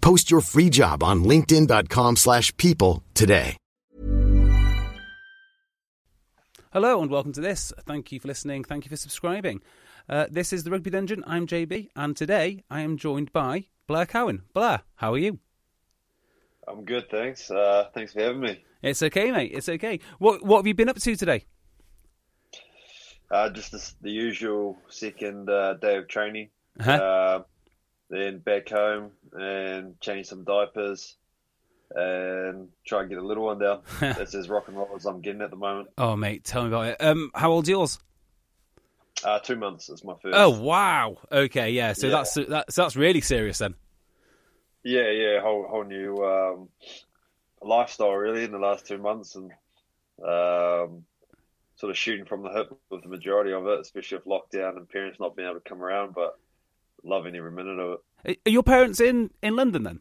Post your free job on linkedin.com/people slash people today. Hello and welcome to this. Thank you for listening. Thank you for subscribing. Uh, this is the Rugby Dungeon. I'm JB, and today I am joined by Blair Cowan. Blair, how are you? I'm good, thanks. Uh, thanks for having me. It's okay, mate. It's okay. What What have you been up to today? Uh, just the, the usual second uh, day of training. Uh-huh. Then back home and change some diapers and try and get a little one down. That's as rock and roll as I'm getting at the moment. Oh, mate, tell me about it. Um, how old's yours? Uh, two months is my first. Oh, wow. Okay, yeah. So Yeah. that's that's that's really serious then. Yeah, yeah, whole whole new um, lifestyle really in the last two months, and um, sort of shooting from the hip with the majority of it, especially with lockdown and parents not being able to come around, but loving every minute of it. Are your parents in in London then?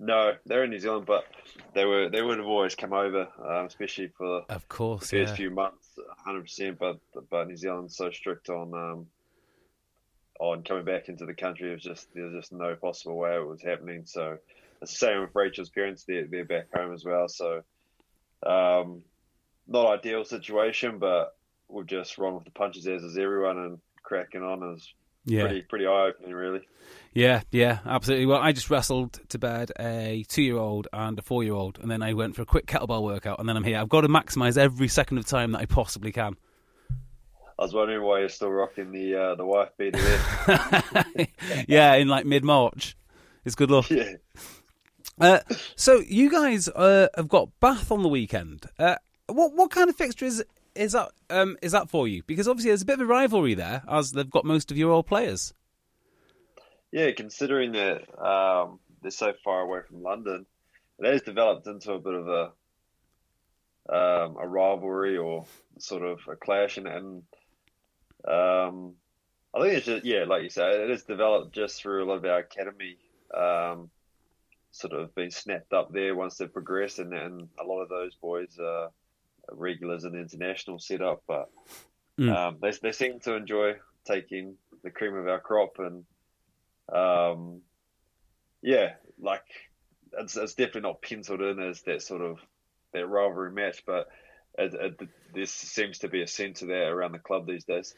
No, they're in New Zealand, but they were they would have always come over, um, especially for Of course, the first yeah. few months, hundred percent. But but New Zealand's so strict on um, on coming back into the country. It was just there's just no possible way it was happening. So it's the same with Rachel's parents. They're they're back home as well. So um, not ideal situation, but we've just run with the punches as is everyone and cracking on is Yeah. pretty pretty eye opening really. Yeah, yeah, absolutely. Well, I just wrestled to bed a two-year-old and a four-year-old, and then I went for a quick kettlebell workout, and then I'm here. I've got to maximise every second of time that I possibly can. I was wondering why you're still rocking the uh, the wife beater yeah, in like mid-March. It's good luck. yeah. Uh, so you guys uh, have got Bath on the weekend. Uh, what what kind of fixture is is that um, is that for you? Because obviously there's a bit of a rivalry there, as they've got most of your old players. Yeah, considering that um, they're so far away from London, it has developed into a bit of a um, a rivalry or sort of a clash, and, and um, I think it's just yeah, like you say, it has developed just through a lot of our academy um, sort of being snapped up there once they've progressed, and, and a lot of those boys are regulars in the international setup, but Mm. um, they they seem to enjoy taking the cream of our crop and um, yeah, like it's, it's definitely not penciled in as that sort of that rivalry match, but it, it, there seems to be a centre there around the club these days.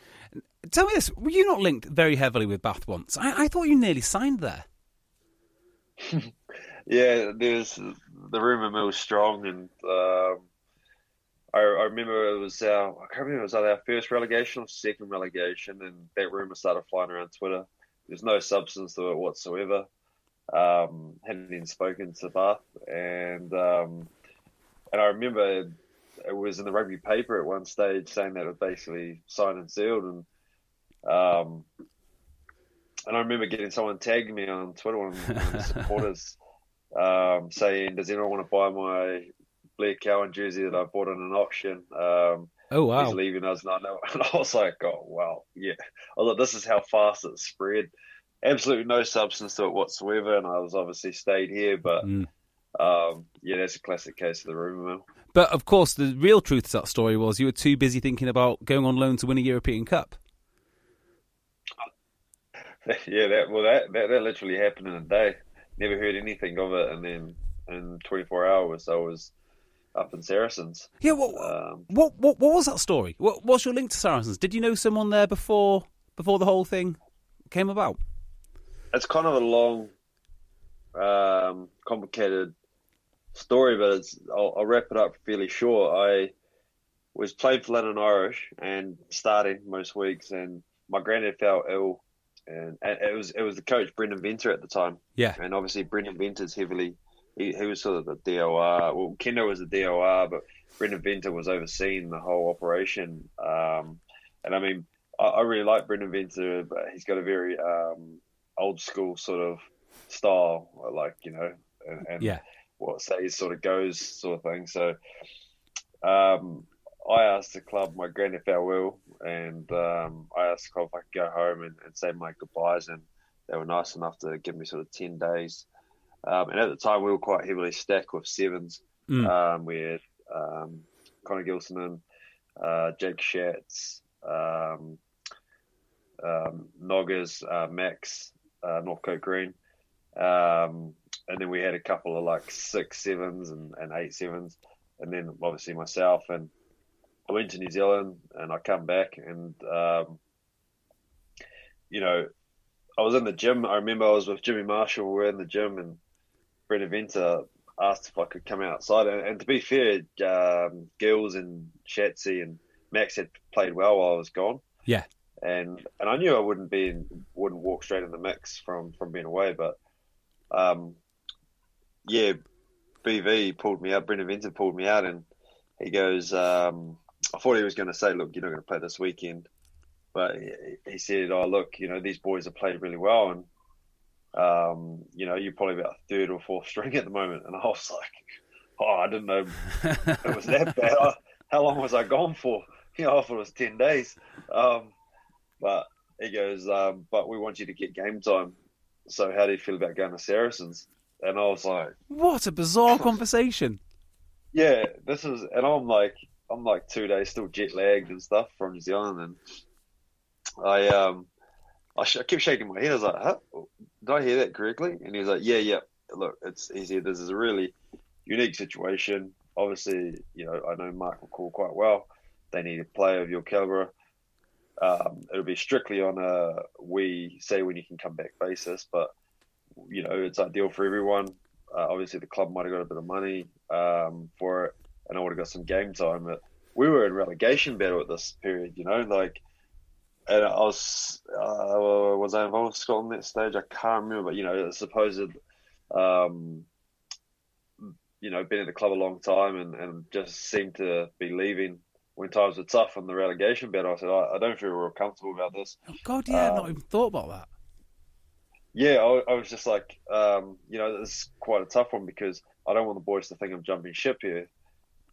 Tell me this: Were you not linked very heavily with Bath once? I, I thought you nearly signed there. Yeah, there's the rumor mill was strong, and um, I, I remember it was our I can't remember it was either our first relegation or second relegation, and that rumor started flying around Twitter. There's no substance to it whatsoever. Um, hadn't even spoken to Bath, and um, and I remember it was in the rugby paper at one stage saying that it was basically signed and sealed, and um, and I remember getting someone tagging me on Twitter, one of the supporters, um, saying, "Does anyone want to buy my Blair Cowan jersey that I bought in an auction?" Um, Oh wow! He's leaving us, and I know. And I was like, "Oh wow, yeah." I thought this is how fast it spread. Absolutely no substance to it whatsoever, and I was obviously stayed here, but Mm. um, yeah, that's a classic case of the rumor mill. But of course, the real truth to that story was you were too busy thinking about going on loan to win a European Cup. yeah, that well, that, that that literally happened in a day. Never heard anything of it, and then in 24 hours, I was up in Saracens. Yeah, what Um, what what, what was that story? What, what's your link to Saracens? Did you know someone there before before the whole thing came about? it's kind of a long, um, complicated story, but it's I'll, I'll, wrap it up fairly short. I was playing for London Irish and starting most weeks, and my granddad fell ill, and, and, it was it was the coach Brendan Venter at the time. Yeah, and obviously Brendan Venter's heavily. He, he was sort of the DOR. Well, Kendo was the DOR, but Brendan Venter was overseeing the whole operation. Um, and I mean, I, I, really like Brendan Venter, but he's got a very um, old school sort of style, like you know, and, and yeah what says sort of goes sort of thing. So um, I asked the club my granddad farewell, and um, I asked the club if I could go home and, and, say my goodbyes, and they were nice enough to give me sort of ten days. Um, and at the time, we were quite heavily stacked with sevens. Mm. Um, we had um, Connor Gilsenan, uh, Jake Schatz, um, Noggers, uh, Max, uh, Northcote Green. Um, and then we had a couple of like six sevens and, and eight sevens, and then obviously myself. And I went to New Zealand, and I come back, and um, you know, I was in the gym. I remember I was with Jimmy Marshall. We were in the gym, and Brendan Venter asked if I could come outside. And, and to be fair, um, Gills and Shatsy and Max had played well while I was gone. Yeah. And and I knew I wouldn't be in, wouldn't walk straight in the mix from from being away, but um, yeah, BV pulled me out. Brendan Venter pulled me out, and he goes, um, I thought he was going to say, look, you're not going to play this weekend. But he, he said, oh, look, you know, these boys have played really well. And, um, you know, you're probably about third or fourth string at the moment. And I was like, oh, I didn't know it was that bad. How long was I gone for? You know, I thought it was 10 days. Um, but he goes, um, but we want you to get game time. So how do you feel about going to Saracens? and I was like, "What a bizarre conversation!" Yeah, this is, and I'm like, I'm like two days still jet lagged and stuff from New Zealand, and I um, I, sh- I kept shaking my head. I was like, huh? "Did I hear that correctly?" And he was like, "Yeah, yeah. Look, it's he said this is a really unique situation. Obviously, you know, I know Mark McCall quite well. They need a player of your caliber." Um, it'll be strictly on a we say when you can come back basis, but you know, it's ideal for everyone. Uh, obviously, the club might have got a bit of money um, for it, and I would have got some game time. But we were in relegation battle at this period, you know, like, and I was uh, was I involved with Scotland that stage? I can't remember, but you know, supposed, um, you know, been at the club a long time and, and just seemed to be leaving when times were tough in the relegation battle. I said, I, I don't feel real comfortable about this. Oh, God, yeah, um, I've not even thought about that yeah, I, I, was just like, um, you know, this is quite a tough one because I don't want the boys to think I'm jumping ship here.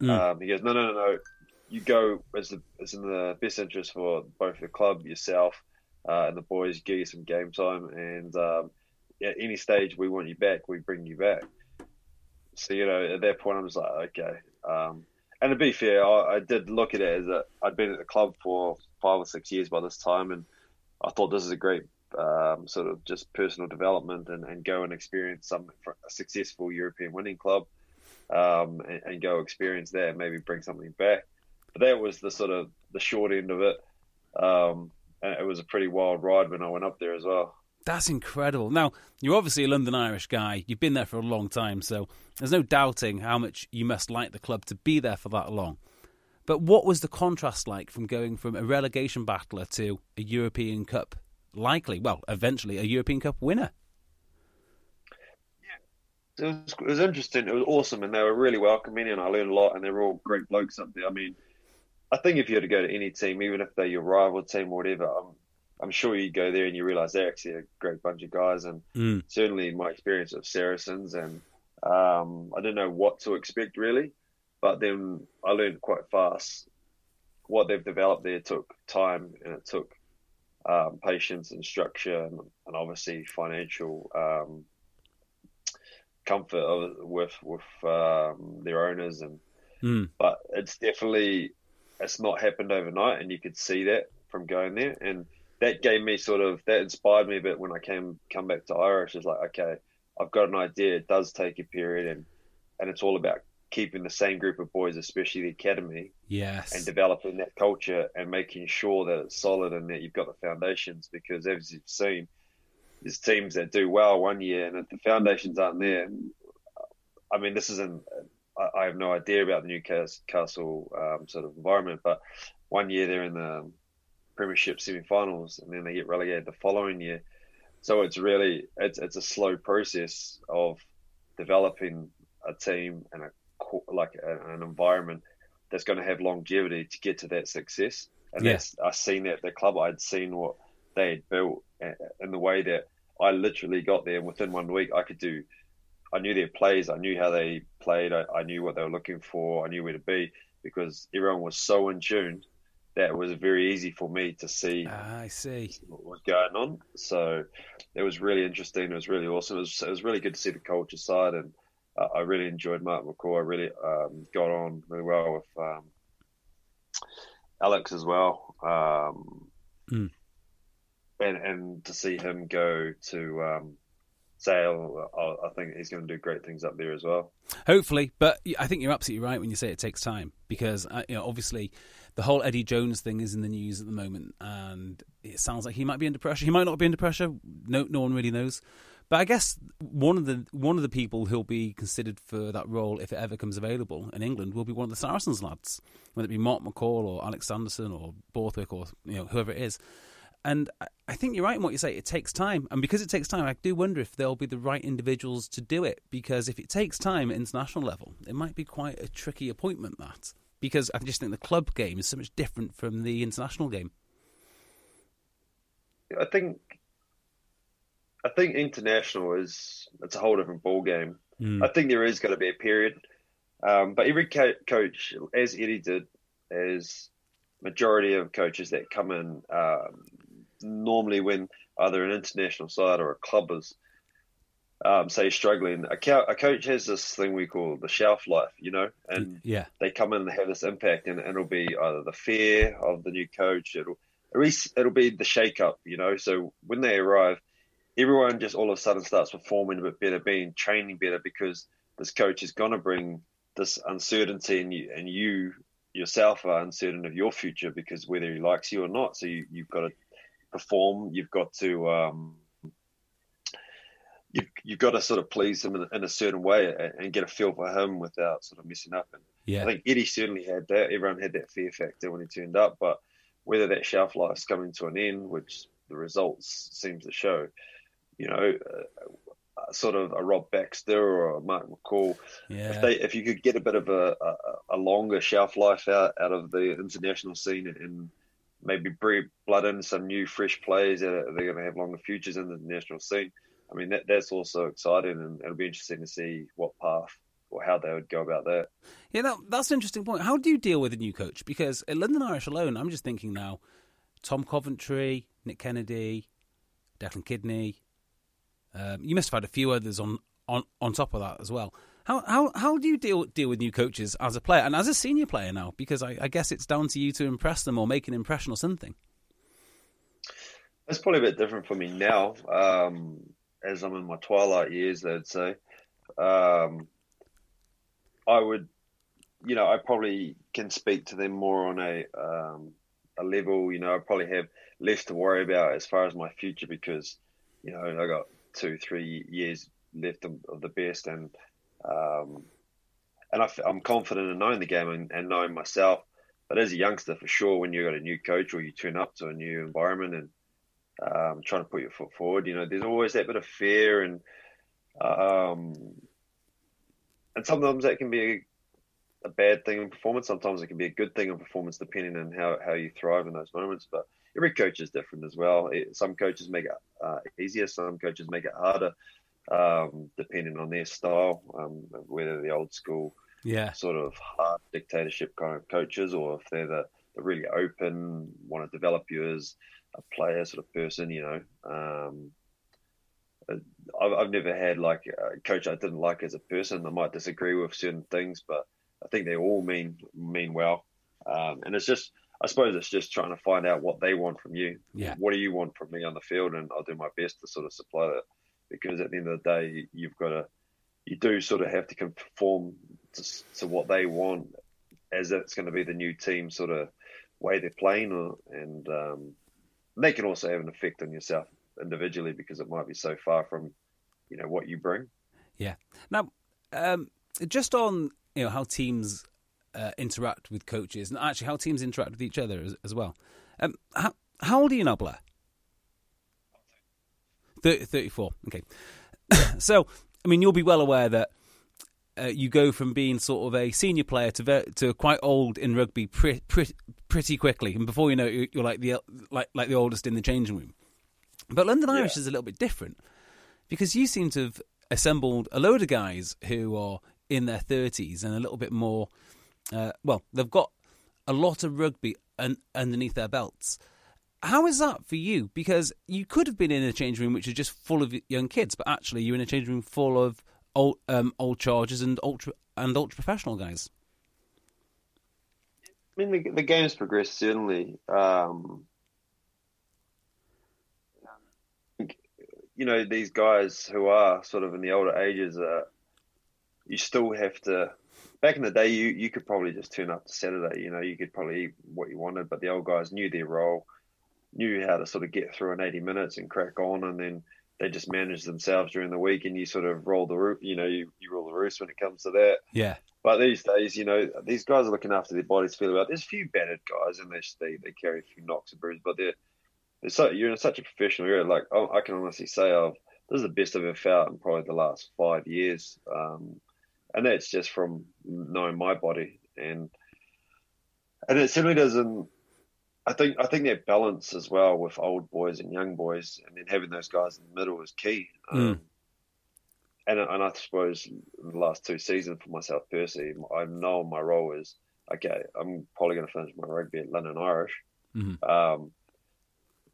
Mm. Um, he goes, no, no, no, no. You go as the as in the best interest for both the club, yourself, uh, and the boys. Give you some game time, and um, at any stage we want you back, we bring you back. So you know, at that point, I'm just like, okay. Um, and to be fair, I, I did look at it as a, I'd been at the club for five or six years by this time, and I thought this is a great um, sort of just personal development and, and go and experience some a successful European winning club um, and, and, go experience that and maybe bring something back. But that was the sort of the short end of it. Um, and it was a pretty wild ride when I went up there as well. That's incredible. Now, you're obviously a London Irish guy. You've been there for a long time, so there's no doubting how much you must like the club to be there for that long. But what was the contrast like from going from a relegation battler to a European Cup likely, well, eventually a European Cup winner. Yeah, it was, it was interesting. It was awesome, and they were really welcoming, and I learned a lot. And they were all great blokes up there. I mean, I think if you were to go to any team, even if they're your rival team or whatever, I'm, I'm sure you go there and you realise they're actually a great bunch of guys. And mm. certainly in my experience of Saracens, and um, I didn't know what to expect really, but then I learned quite fast. What they've developed there took time, and it took um, patience and structure and, and obviously financial um, comfort of, with with um, their owners and mm. but it's definitely it's not happened overnight and you could see that from going there and that gave me sort of that inspired me a bit when I came come back to Irish. It's like okay, I've got an idea. It does take a period and and it's all about keeping the same group of boys, especially the academy, yes, and developing that culture and making sure that it's solid and that you've got the foundations. Because as you've seen, there's teams that do well one year, and if the foundations aren't there, I mean, this isn't. I, I have no idea about the Newcastle um, sort of environment, but one year they're in the Premiership semi-finals, and then they get relegated the following year. So it's really it's it's a slow process of developing a team and a like an environment that's going to have longevity to get to that success. And yeah. that's I seen that the club I'd seen what they had built in the way that I literally got there within one week. I could do. I knew their plays. I knew how they played. I, I knew what they were looking for. I knew where to be because everyone was so in tune that it was very easy for me to see. Ah, I see what was going on. So it was really interesting. It was really awesome. It was, it was really good to see the culture side, and uh, I really enjoyed Mark McCall. I really um, got on really well with um, Alex as well, um, mm. and and to see him go to um, Sale, I think he's going to do great things up there as well. Hopefully, but I think you're absolutely right when you say it takes time because uh, you know obviously the whole Eddie Jones thing is in the news at the moment, and it sounds like he might be under pressure. He might not be under pressure. No, no one really knows. But I guess one of the one of the people who'll be considered for that role, if it ever comes available in England, will be one of the Saracens lads, whether it be Mark McCall or Alex Sanderson or Borthwick or you know whoever it is. And I think you're right in what you say. It takes time, and because it takes time, I do wonder if there'll be the right individuals to do it. Because if it takes time at international level, it might be quite a tricky appointment. That because I just think the club game is so much different from the international game. I think I think international is it's a whole different ball game. Mm. I think there is going to be a period, um, but every co- coach, as Eddie did, as majority of coaches that come in um, normally when either an international side or a club is um, say struggling, a, co- a, coach has this thing we call the shelf life, you know, and yeah, they come in and have this impact, and, and it'll be either the fear of the new coach, it'll it'll be the shake up, you know. So when they arrive, everyone just all of a sudden starts performing a bit better, being training better because this coach is going to bring this uncertainty, and you and you yourself are uncertain of your future because whether he likes you or not. So you, you've got to perform. You've got to um, you've, you've got to sort of please him in, in, a certain way and get a feel for him without sort of messing up. And yeah. I think Eddie certainly had that. Everyone had that fear factor when he turned up, but whether that shelf life's coming to an end, which the results seems to show, you know, uh, sort of a Rob Baxter or a Mark McCall, yeah. if they if you could get a bit of a, a, a longer shelf life out, out of the international scene and maybe breed blood in some new fresh players that are, they're going to have longer futures in the national scene I mean, that, that's also exciting, and it'll be interesting to see what path or how they would go about that. Yeah, that, that's an interesting point. How do you deal with a new coach? Because at London Irish alone, I'm just thinking now, Tom Coventry, Nick Kennedy, Declan Kidney. Um, you must have had a few others on, on, on top of that as well. How how how do you deal deal with new coaches as a player and as a senior player now? Because I, I guess it's down to you to impress them or make an impression or something. It's probably a bit different for me now. Um, as I'm in my twilight years, I'd say, um, I would, you know, I probably can speak to them more on a um, a level. You know, I probably have less to worry about as far as my future because, you know, I got two, three years left of, of the best, and um, and I, am confident in knowing the game and, and knowing myself. But as a youngster, for sure, when you've got a new coach or you turn up to a new environment and um, trying to put your foot forward. You know, there's always that bit of fear, and um, and sometimes that can be a, a, bad thing in performance. Sometimes it can be a good thing in performance, depending on how, how you thrive in those moments. But every coach is different as well. It, some coaches make it uh, easier, some coaches make it harder, um, depending on their style, um, whether the old school. Yeah. Sort of hard dictatorship kind of coaches, or if they're the, the really open, want to develop you as a player sort of person, you know. Um, I've, I've never had like a coach I didn't like as a person. I might disagree with certain things, but I think they all mean mean well. Um, and it's just, I suppose, it's just trying to find out what they want from you. Yeah. What do you want from me on the field, and I'll do my best to sort of supply that. Because at the end of the day, you've got to, you do sort of have to conform to, to what they want, as it's going to be the new team sort of way they're playing, or, and um, they can also have an effect on yourself individually because it might be so far from, you know, what you bring. Yeah. Now, um, just on you know how teams uh, interact with coaches and actually how teams interact with each other as, as well. Um, how, how old are you now, Blair? 30, 34. Okay. so, I mean, you'll be well aware that uh, you go from being sort of a senior player to ver- to quite old in rugby pre- pre- pretty quickly, and before you know it, you're like the like like the oldest in the changing room. But London Irish is a little bit different because you seem to have assembled a load of guys who are in their thirties and a little bit more. Uh, well, they've got a lot of rugby un- underneath their belts. How is that for you? Because you could have been in a change room which is just full of young kids, but actually you're in a change room full of old, um, old chargers and ultra and ultra professional guys. I mean, the, the game's progressed certainly. Um, you know, these guys who are sort of in the older ages, uh, you still have to. Back in the day, you, you could probably just turn up to Saturday. You know, you could probably eat what you wanted, but the old guys knew their role, knew how to sort of get through in 80 minutes and crack on, and then they just manage themselves during the week, and you sort of roll the roo- you know, you, you roll the roost when it comes to that. Yeah, But these days, you know, these guys are looking after their bodies fairly well. There's a few battered guys, and they they, they carry a few knocks and bruises, but they're, they're so you're in such a professional area. Like oh, I can honestly say, I've this is the best I've ever felt in probably the last five years, um, and that's just from knowing my body, and and it certainly doesn't. I think I think that balance as well with old boys and young boys, and then having those guys in the middle is key. Um, and and I suppose in the last two seasons for myself personally, I know my role is okay. I'm probably going to finish my rugby at London Irish. Mhm. Um,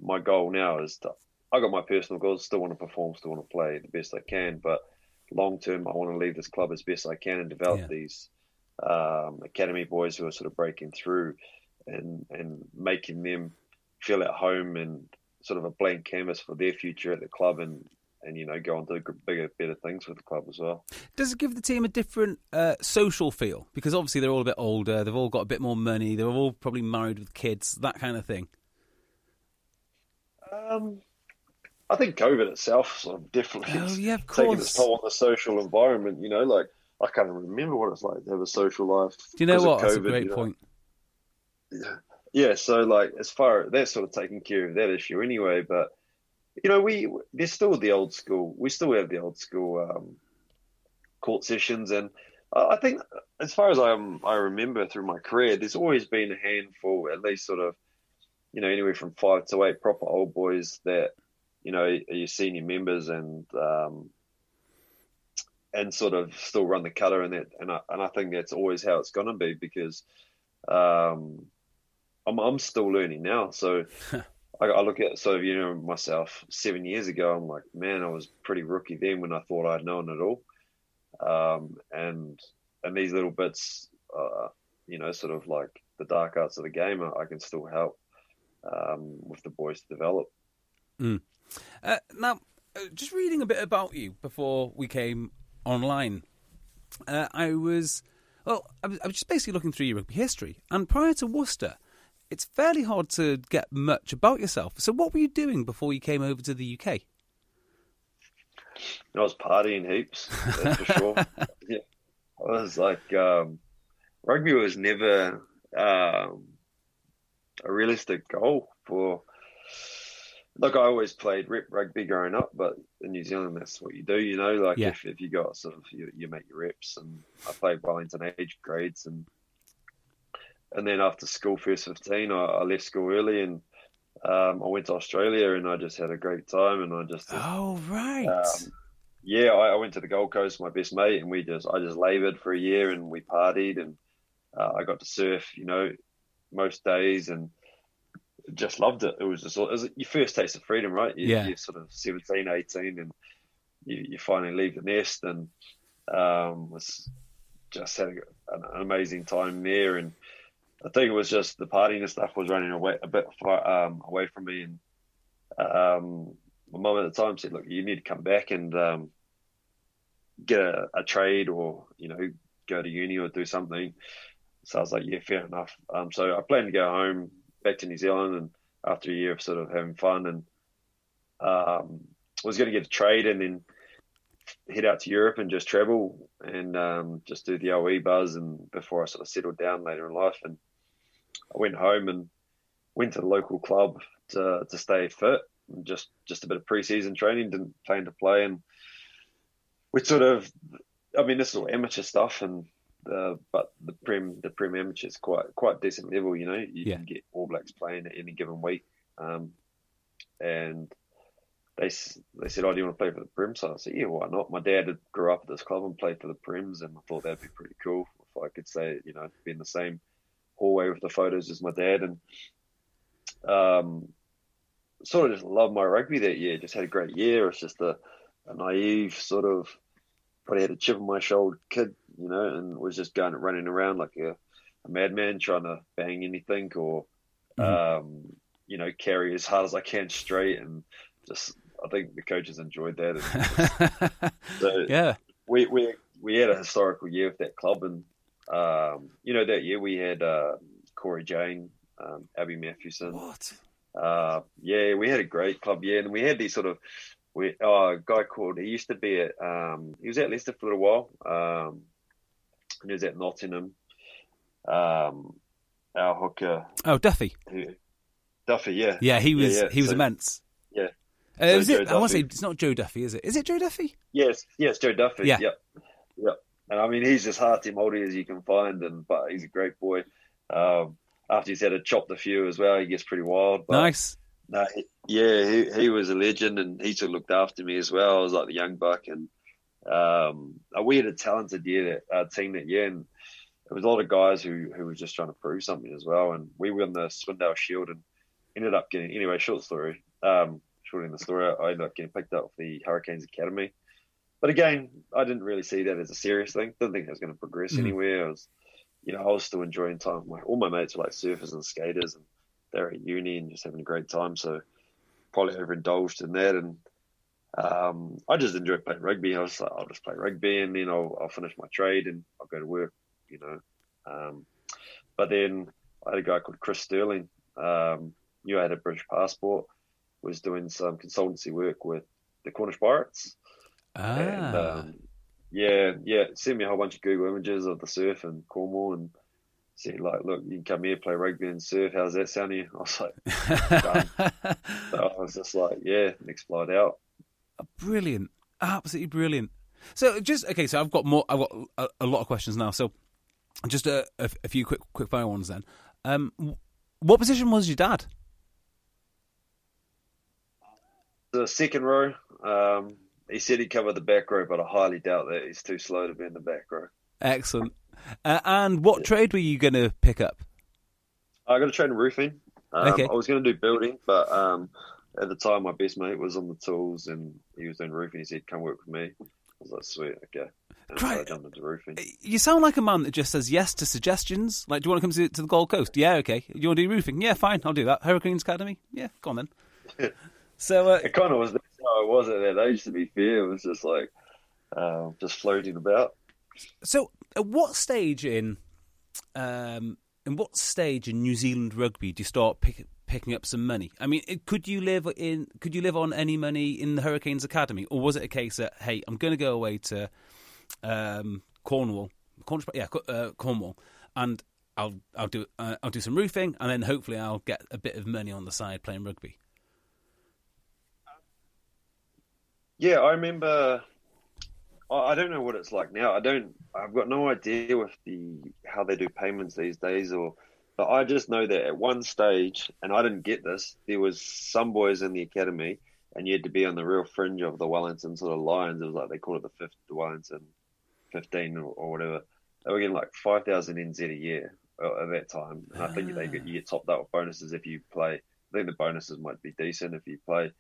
my goal now is to I got my personal goals. Still want to perform. Still want to play the best I can. But long term, I want to leave this club as best I can and develop Yeah. these um, academy boys who are sort of breaking through and and making them feel at home and sort of a blank canvas for their future at the club and and you know go on to bigger better things with the club as well. Does it give the team a different uh, social feel? Because obviously they're all a bit older, they've all got a bit more money, they're all probably married with kids, that kind of thing. Um, I think COVID itself sort of definitely Oh, yeah, of taken course. its toll on the social environment. You know, like I can't even remember what it's like to have a social life. Do you know what? That's a great you know. Yeah, so like as far they're sort of taking care of that issue anyway, but you know we there's still the old school. We still have the old school um, court sessions, and I think as far as I I remember through my career, there's always been a handful, at least sort of, you know, anywhere from five to eight proper old boys that you know are your senior members and um, and sort of still run the cutter and that, and I and I think that's always how it's going to be because. Um, I'm I'm still learning now. So I, I look at sort of you know myself seven years ago. I'm like, man, I was pretty rookie then when I thought I'd known it all. Um, and and these little bits, uh, you know, sort of like the dark arts of the game, I, I can still help um, with the boys to develop. Uh, now, uh, just reading a bit about you before we came online, uh, I was, well, I was, I was just basically looking through your rugby history, and prior to Worcester, it's fairly hard to get much about yourself. So, what were you doing before you came over to the UK? I was partying heaps, for sure. yeah, I was like, um, rugby was never um, a realistic goal for. Look, I always played rep rugby growing up, but in New Zealand, that's what you do, you know. Like Yeah. if, if you got sort of you, you make your reps, and I played Wellington age grades, and and then after school, first fifteen, I, I left school early, and um, I went to Australia, and I just had a great time, and I just Oh, right. um, yeah, I, I went to the Gold Coast, with my best mate, and we just I just laboured for a year, and we partied, and uh, I got to surf, you know, most days, and just loved it. It was just it was your first taste of freedom, right? You, Yeah. You're sort of 17, 18, and you, you finally leave the nest, and um, was just had a, an, an amazing time there, and I think it was just the partying and stuff was running away a bit far um, away from me, and um, my mum at the time said, "Look, you need to come back and um, get a, a trade, or you know, go to uni or do something." So I was like, "Yeah, fair enough." Um, so I planned to go home back to New Zealand, and after a year of sort of having fun, and um, was going to get a trade, and then head out to Europe and just travel and um, just do the OE buzz. And before I sort of settled down later in life, and I went home and went to the local club to to stay fit. And just just a bit of preseason training. Didn't plan to play, and we sort of. I mean, this is all amateur stuff, and the but the prem the prem amateur is quite quite decent level. You know, you Yeah. can get All Blacks playing at any given week, um, and they they said, "Oh, do you want to play for the Prem?" So I said, "Yeah, why not?" My dad had grew up at this club and played for the Prems, and I thought that'd be pretty cool if I could say, you know, be in the same hallway with the photos is my dad, and um, sort of just loved my rugby that year. Just had a great year. It's just a, a naive sort of probably had a chip on my shoulder kid, you know, and was just going running around like a, a madman trying to bang anything or, um, you know, carry as hard as I can straight and just. I think the coaches enjoyed that. And so yeah. we, we we had a historical year with that club, and um, you know that year we had uh, Cory Jane, um, Alby Mathewson. What? Uh, yeah, we had a great club year, and we had these sort of we oh, a guy called he used to be at um, he was at Leicester for a little while, um, and he was at Nottingham. Um, our hooker, Oh, Duffy. who, Duffy, yeah, Yeah, he was. yeah. He was So- immense. Yeah. Uh, So is it, I want to say it's not Joe Duffy, is it? Is it Joe Duffy? Yes, yes, Joe Duffy. Yeah. Yep. Yep. And I mean, he's as hearty moldy as you can find, and but he's a great boy. Um, after he's had a chopped a few as well, he gets pretty wild. But nice. no, he, yeah, he, he was a legend, and he sort of looked after me as well. I was like the young buck, and um, we had a talented year that uh, team that year, and there was a lot of guys who who were just trying to prove something as well. And we won the Swindale Shield and ended up getting anyway. Short story. Um, short in the story, I ended up getting picked up for the Hurricanes Academy. But again, I didn't really see that as a serious thing. Didn't think I was going to progress Mhm. anywhere. I was, you know, I was still enjoying time. My, all my mates were like surfers and skaters, and they're at uni and just having a great time. So probably overindulged in that, and um, I just enjoyed playing rugby. I was like, I'll just play rugby, and then I'll, I'll finish my trade and I'll go to work, you know. Um, but then I had a guy called Chris Sterling. Um, knew I had a British passport. Was doing some consultancy work with the Cornish Pirates. Ah. And um, yeah, yeah, sent me a whole bunch of Google images of the surf in Cornwall and said like, look, you can come here, play rugby and surf. How's that sound to you? I was like, done. So I was just like, yeah, next flight out. brilliant, absolutely brilliant. So just okay. So I've got more. I've got a, a lot of questions now. So just a, a, a few quick quick fire ones then. Um, what position was your dad? The second row, um, he said he'd covered the back row, but I highly doubt that. He's too slow to be in the back row. Excellent. Uh, and what trade were you going to pick up? I got to trade in roofing. Um, Okay. I was going to do building, but um, at the time, my best mate was on the tools and he was doing roofing. He said, "Come work with me." I was like, "Sweet, okay." And so I Great. roofing. You sound like a man that just says yes to suggestions. Like, do you want to come to, to the Gold Coast? Yeah, okay. Do you want to do roofing? Yeah, fine. I'll do that. Hurricanes Academy? Yeah, go on then. so, uh, It kind of was I was at that age. To be fair, it was just like uh, just floating about. so at what stage in, um, in what stage in New Zealand rugby do you start pick, picking up some money? I mean, it, could you live in? Could you live on any money in the Hurricanes Academy, or was it a case that hey, I'm going to go away to um, Cornwall, yeah, uh, Cornwall, and I'll I'll do uh, I'll do some roofing, and then hopefully I'll get a bit of money on the side playing rugby. Yeah, I remember. I don't know what it's like now. I don't. I've got no idea with the how they do payments these days, or. But I just know that at one stage, and I didn't get this, there was some boys in the academy, and you had to be on the real fringe of the Wellington sort of Lions. It was like they called it the fifth, the Wellington fifteen or, or whatever. They were getting like five thousand NZ a year uh, at that time, and I think they get, you get topped up with bonuses if you play. I think the bonuses might be decent if you play.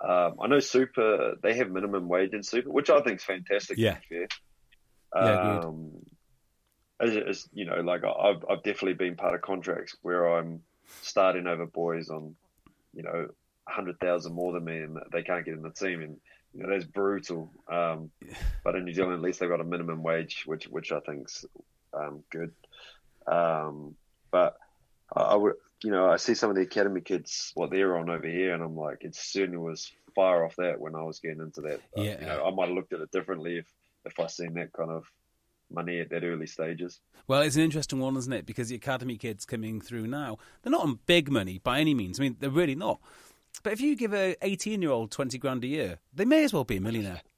Um, I know Super, they have minimum wage in Super, which I think is fantastic. Yeah. Fair. Yeah. Um, as, as you know, like I've I've definitely been part of contracts where I'm starting over boys on, you know, hundred thousand more than me, and they can't get in the team, and you know that's brutal. Um, but in New Zealand, at least they've got a minimum wage, which which I think's um, good. Um, but I, I would, you know, I see some of the academy kids what they're on over here, and I'm like, it certainly was far off that when I was getting into that. Uh, Yeah. you know, I might have looked at it differently if if I seen that kind of money at that early stages. Well, it's an interesting one, isn't it? Because the academy kids coming through now, they're not on big money by any means. I mean, they're really not. But if you give a 18 year old 20 grand a year, they may as well be a millionaire.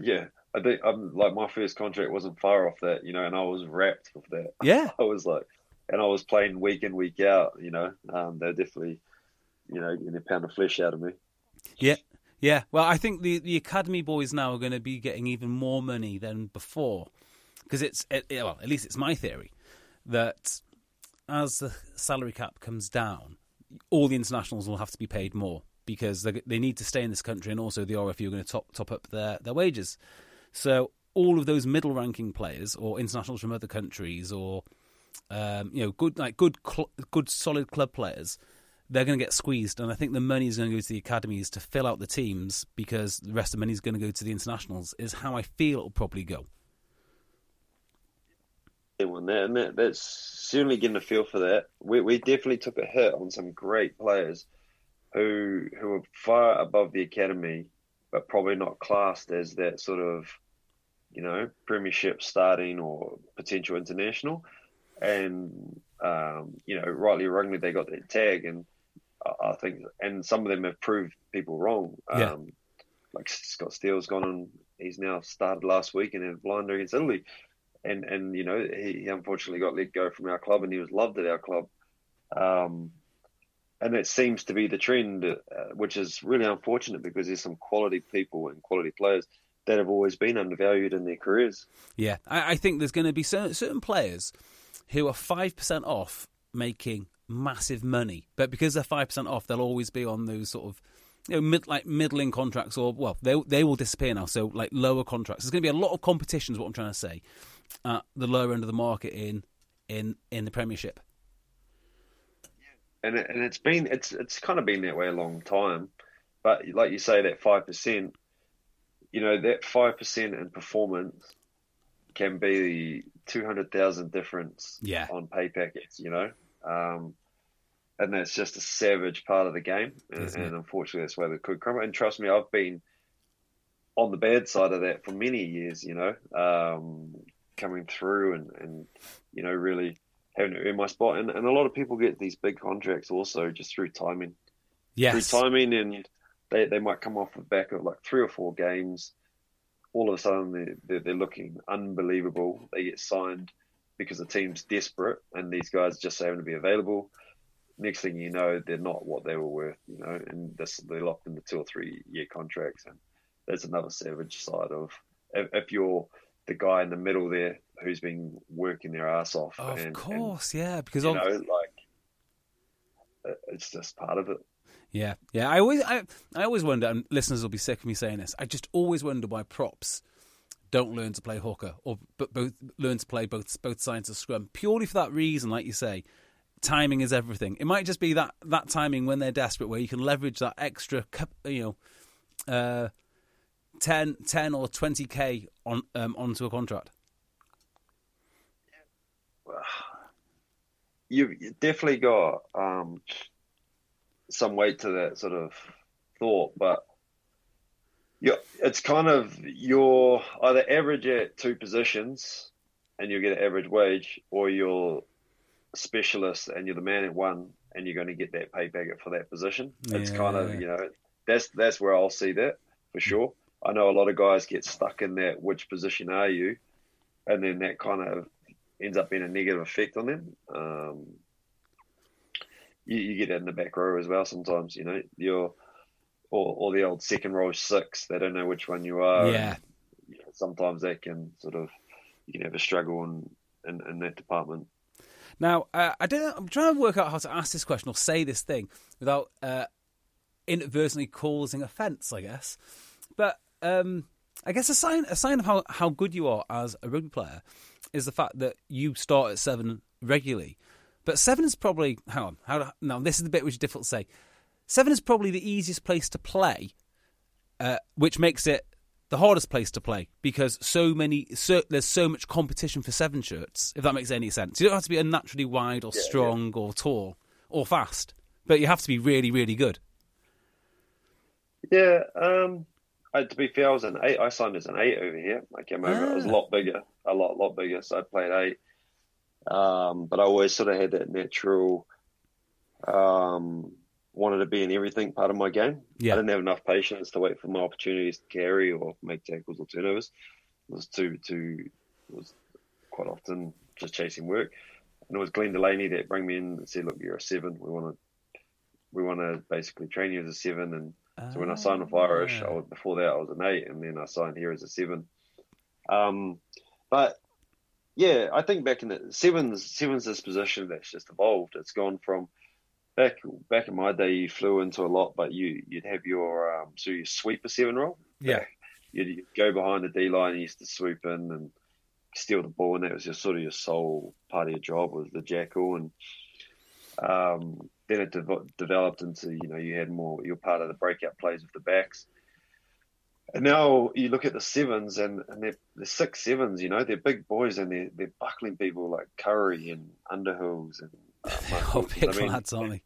Yeah, I think I'm like my first contract wasn't far off that, you know, and I was wrapped with that. Yeah. I was like, and I was playing week in week out, you know. Um, they're definitely, you know, getting a pound of flesh out of me. Yeah. Yeah. Well, I think the, the academy boys now are going to be getting even more money than before. Because it's, it, well, at least it's my theory, that as the salary cap comes down, all the internationals will have to be paid more because they, they need to stay in this country and also the RFU are going to top, top up their, their wages. So all of those middle ranking players or internationals from other countries or um, you know good like good cl- good solid club players they're going to get squeezed and I think the money is going to go to the academies to fill out the teams because the rest of the money is going to go to the internationals is how I feel it'll probably go. Everyone there, that, that's certainly getting a feel for that. We we definitely took a hit on some great players who who were far above the academy, but probably not classed as that sort of, you know, premiership starting or potential international. And um, you know, rightly or wrongly, they got that tag, and I, I think, and some of them have proved people wrong. Yeah. Um, like Scott Steele's gone on; he's now started last week and had a blinder against Italy and and you know he, he unfortunately got let go from our club, and he was loved at our club. Um, and it seems to be the trend, uh, which is really unfortunate because there's some quality people and quality players that have always been undervalued in their careers. Yeah, I, I think there's going to be certain, certain players who are five percent off making massive money, but because they're five percent off, they'll always be on those sort of you know mid, like middling contracts, or well, they they will disappear now. So like lower contracts. There's going to be a lot of competition, is what I'm trying to say, at the lower end of the market in in in the Premiership. and it, and it's been it's it's kind of been that way a long time. But like you say, that five percent, you know, that five percent in performance can be two hundred thousand difference Yeah. on pay packets. You know, um, and that's just a savage part of the game, and, and unfortunately, that's where the could come. And trust me, I've been on the bad side of that for many years. You know, um, coming through and and you know really having to earn my spot. And, and a lot of people get these big contracts also just through timing. Yes, Through timing, and they, they might come off the back of like three or four games. All of a sudden, they're, they're, they're looking unbelievable. They get signed because the team's desperate, and these guys just happen to be available. Next thing you know, they're not what they were worth, you know, and this, they're locked into two or three year contracts. And that's another savage side of if, if you're the guy in the middle there who's been working their ass off. of and, and course, yeah, because you know, like it's just part of it. Yeah, yeah. I always, I, I always wonder, and listeners will be sick of me saying this. I just always wonder why props don't learn to play hooker or but both learn to play both both sides of scrum purely for that reason. Like you say, timing is everything. It might just be that that timing when they're desperate, where you can leverage that extra, you know, uh, 10, 10 or twenty k on um, onto a contract. you've definitely got um, some weight to that sort of thought, but you it's kind of you're either average at two positions and you'll get an average wage, or you're specialist and you're the man at one and you're going to get that pay packet for that position. It's kind of you know that's that's where I'll see that for sure. I know a lot of guys get stuck in that which position are you, and then that kind of ends up being a negative effect on them. Um, you, you get in the back row as well sometimes. You know, you're or, or the old second row six. They don't know which one you are. Yeah. and, you know, sometimes that can sort of you can have a struggle in in, in that department. Now, uh, I don't. I'm trying to work out how to ask this question or say this thing without uh, inadvertently causing offence. I guess, but um, I guess a sign a sign of how, how good you are as a rugby player is the fact that you start at seven regularly. But seven is probably hang on. How do- now this is the bit which is difficult to say. Seven is probably the easiest place to play, uh, which makes it the hardest place to play because so many so, there's so much competition for seven shirts. If that makes any sense, you don't have to be unnaturally wide or strong or tall or fast, but you have to be really really good. Yeah. Um, I, to be fair, I was an eight. I signed as an eight over here. I came over. Ah. It was a lot bigger, a lot, lot bigger. So I played eight. Um, but I always sort of had that natural, um, wanted to be in everything part of my game. Yeah. I didn't have enough patience to wait for my opportunities to carry or make tackles or turnovers. It was too, too, was quite often just chasing work. And it was Glenn Delaney that brought me in and said, look, you're a seven. We want to, we want to basically train you as a seven and so when I signed with Irish, I was, before that I was an eight, and then I signed here as a seven. Um, but yeah, I think back in the sevens, sevens this position that's just evolved. It's gone from back back in my day, you flew into a lot, but you you'd have your um, so you sweep a seven role. Yeah, you'd, you'd go behind the D line, and used to sweep in and steal the ball, and that was your sort of your sole part of your job was the jackal and. Um, then it de- developed into you know you had more you're part of the breakout plays with the backs. And now you look at the sevens and, and they're, they're six sevens, you know, they're big boys and they're, they're buckling people like Curry and Underhills and uh, oh, big I mean, lads, aren't they?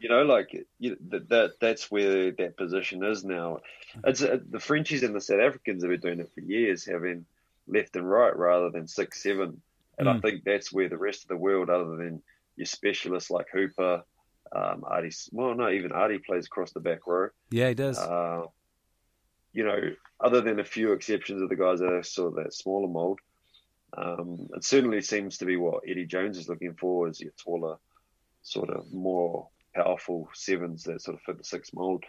You know, like you, that, that that's where that position is now. It's uh, the Frenchies and the South Africans have been doing it for years, having left and right rather than six seven, and mm. I think that's where the rest of the world, other than your specialists like Hooper, um, Ardie, well, no, even Ardie plays across the back row. Yeah, he does. Uh, you know, other than a few exceptions of the guys that are sort of that smaller mold, um, it certainly seems to be what Eddie Jones is looking for is your taller, sort of more powerful sevens that sort of fit the six mold.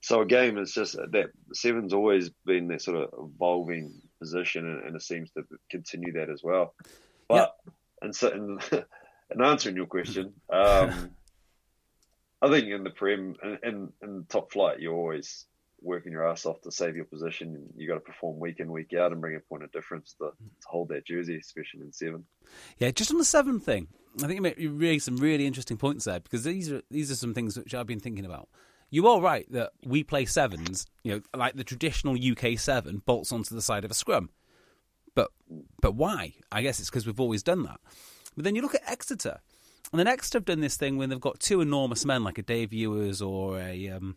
So again, it's just that seven's always been that sort of evolving position, and, and it seems to continue that as well. But yep. and so, in, in answering your question, um, I think in the Prem and in, in, top flight, you're always working your ass off to save your position. You got to perform week in, week out, and bring a point of difference to, to hold that jersey, especially in seven. Yeah, just on the seven thing, I think you raised some really interesting points there because these are these are some things which I've been thinking about. You are right that we play sevens, you know, like the traditional UK seven bolts onto the side of a scrum. But but why? I guess it's because we've always done that. But then you look at Exeter and the next have done this thing when they've got two enormous men like a Dave Ewers or a um,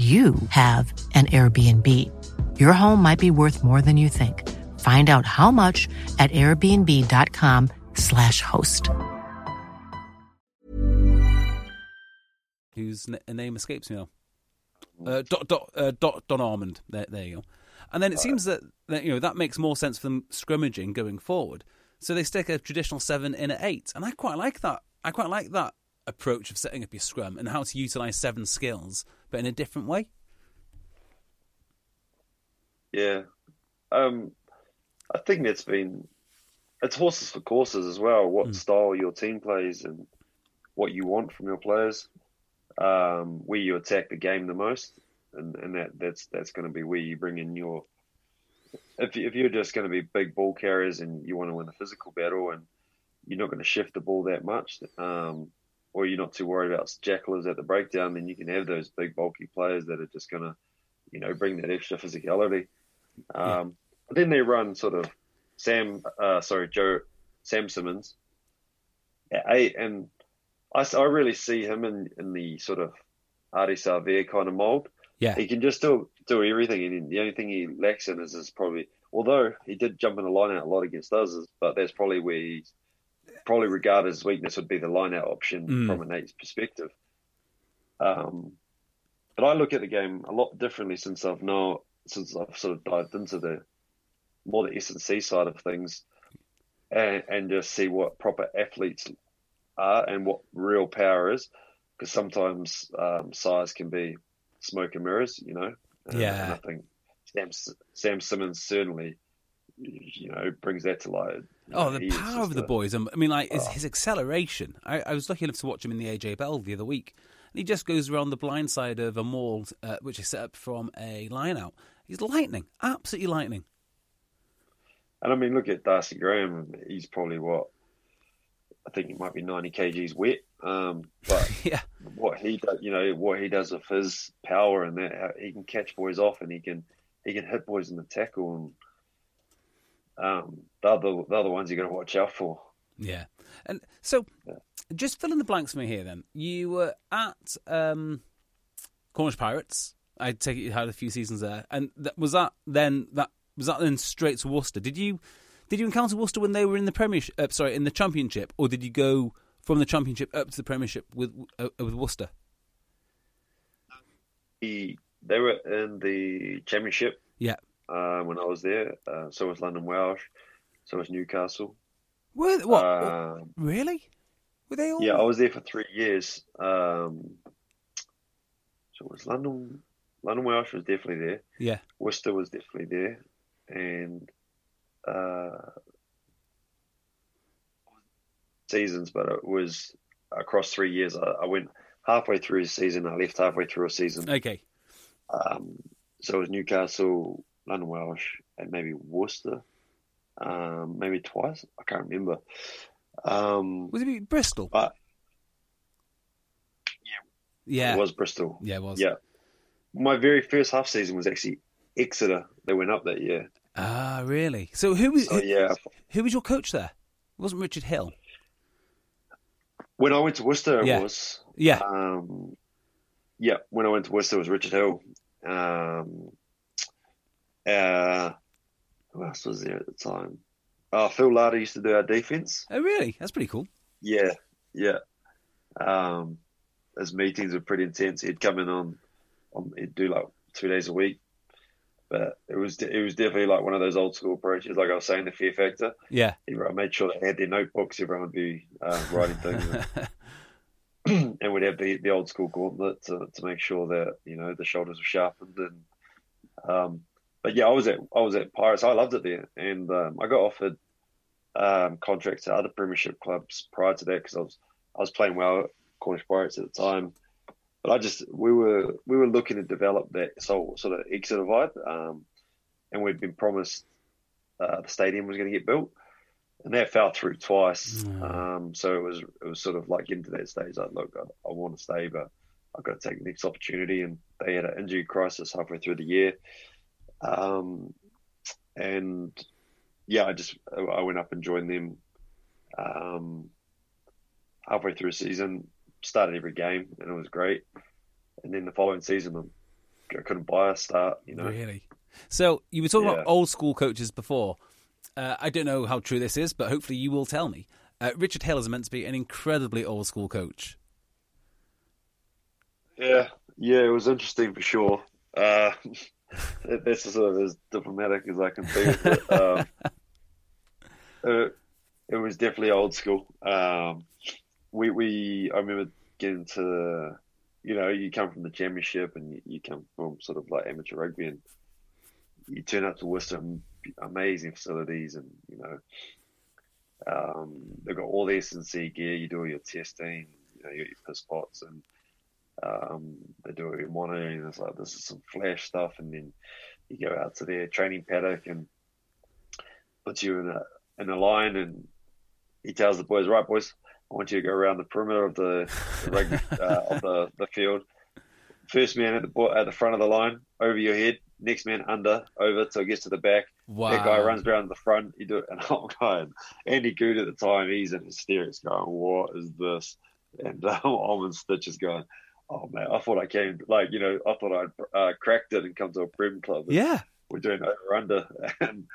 you have an Airbnb. Your home might be worth more than you think. Find out how much at airbnb.com/slash host. Whose name escapes me now? Uh, Dot, Dot, uh, Dot, Don Armand. There, there you go. And then it seems that, that you know that makes more sense for them scrimmaging going forward. So they stick a traditional seven in at eight, and I quite like that. I quite like that approach of setting up your scrum and how to utilize seven skills, but in a different way. Yeah, um, I think that's been it's horses for courses as well. What mm. style your team plays and what you want from your players, um, where you attack the game the most, and, and that that's that's going to be where you bring in your. If if you're just going to be big ball carriers and you want to win the physical battle and you're not going to shift the ball that much, um, or you're not too worried about jackalers at the breakdown, then you can have those big bulky players that are just going to, you know, bring that extra physicality. Um, yeah. But then they run sort of Sam, uh, sorry, Joe, Sam Simmonds. eight, and I, I really see him in, in the sort of Ardie Savea kind of mold. Yeah, he can just still do everything, and the only thing he lacks in is, is probably, although he did jump in the line out a lot against us, but that's probably where he's probably regard as weakness would be the line out option Mm. from an eight's perspective. Um, but I look at the game a lot differently since I've now since I've sort of dived into the more the S and C side of things, and, and just see what proper athletes are and what real power is, because sometimes um, size can be smoke and mirrors, you know. Yeah. and I think Sam Sam Simmonds certainly, you know, brings that to light. Oh, the he power of the a- boys! I mean, like his, Oh. his acceleration. I, I was lucky enough to watch him in the AJ Bell the other week, and he just goes around the blind side of a mall, uh, which is set up from a line out. He's lightning, absolutely lightning. And I mean, look at Darcy Graham. He's probably what I think he might be 90 kgs wet. Um, but yeah, what he does, you know, what he does with his power and that, he can catch boys off and he can he can hit boys in the tackle and um, they're the they're the ones you got to watch out for. yeah. And so, just fill in the blanks for me here. Then you were at um, Cornish Pirates. I take it you had a few seasons there, and that, was that then that was that then straight to Worcester? Did you did you encounter Worcester when they were in the Premiership? Uh, sorry, in the Championship, or did you go from the Championship up to the Premiership with uh, with Worcester? He they were in the championship Yeah. uh, when I was there. Uh, so was London Welsh. So was Newcastle. Were what? Um, really? Were they all? Yeah, I was there for three years. Um, so it was London, London Welsh was definitely there. Yeah. Worcester was definitely there, and uh, seasons, but it was across three years. I, I went halfway through a season. I left halfway through a season. Okay. Um, so it was Newcastle, London Welsh, and maybe Worcester. Um, maybe twice. I can't remember. Um, Was it Bristol? but yeah. yeah, it was Bristol. Yeah, it was. Yeah. My very first half season was actually Exeter. They went up that year. Ah, really? So who was So who, yeah, who was your coach there? It wasn't Richard Hill. when I went to Worcester, it Yeah. was. Yeah. Um, yeah, when I went to Worcester, it was Richard Hill. Um, uh, who else was there at the time? Uh, Phil Larder used to do our defense. Oh, really? That's pretty cool. Yeah, yeah. Um, his meetings were pretty intense. He'd come in on, on he'd do like two days a week, but it was it was definitely like one of those old school approaches. Like I was saying, the fear factor. Yeah. He made sure they had their notebooks. Everyone would be uh, writing things, and, and we'd have the, the old school gauntlet to, to make sure that you know the shoulders were sharpened. And um, but yeah, I was at I was at Pirates. I loved it there, and um, I got offered um, contracts to other Premiership clubs prior to that because I was I was playing well at Cornish Pirates at the time. But I just we were we were looking to develop that so, sort of Exeter vibe, um, and we'd been promised uh, the stadium was going to get built, and that fell through twice. Um, so it was it was sort of like getting to that stage. Like, look, I, I want to stay, but I've got to take the next opportunity. And they had an injury crisis halfway through the year, um, and yeah, I just I went up and joined them um, halfway through the season. Started every game, and it was great. And then the following season, I couldn't buy a start. You know, Really? So you were talking Yeah. about old school coaches before. Uh, I don't know how true this is, but hopefully you will tell me. Uh, Richard Hill is meant to be an incredibly old school coach. Yeah, yeah, it was interesting for sure. Uh, that's sort of as diplomatic as I can be. But, um, it, it was definitely old school. Um, we, we, I remember getting to, you know, you come from the championship and you, you come from sort of like amateur rugby and you turn up to Worcester, amazing facilities, and you know, um, they've got all the S and C gear. You do all your testing, you know, you got your piss pots, and um, they do all your monitoring. It's like this is some flash stuff, and then you go out to their training paddock and puts you in a in a line, and he tells the boys, "Right, boys, I want you to go around the perimeter of the, the rugby uh, of the, the field. First man at the at the front of the line, over your head. Next man under, over till it gets to the back. Wow. That guy runs around the front. You do it, and I'm going. Andy Goode at the time, he's in hysterics, going, "What is this?" And um, I'm in stitches, going, "Oh man, I thought I came like you know, I thought I'd uh, cracked it and come to a prem club. Yeah. we're doing over under, and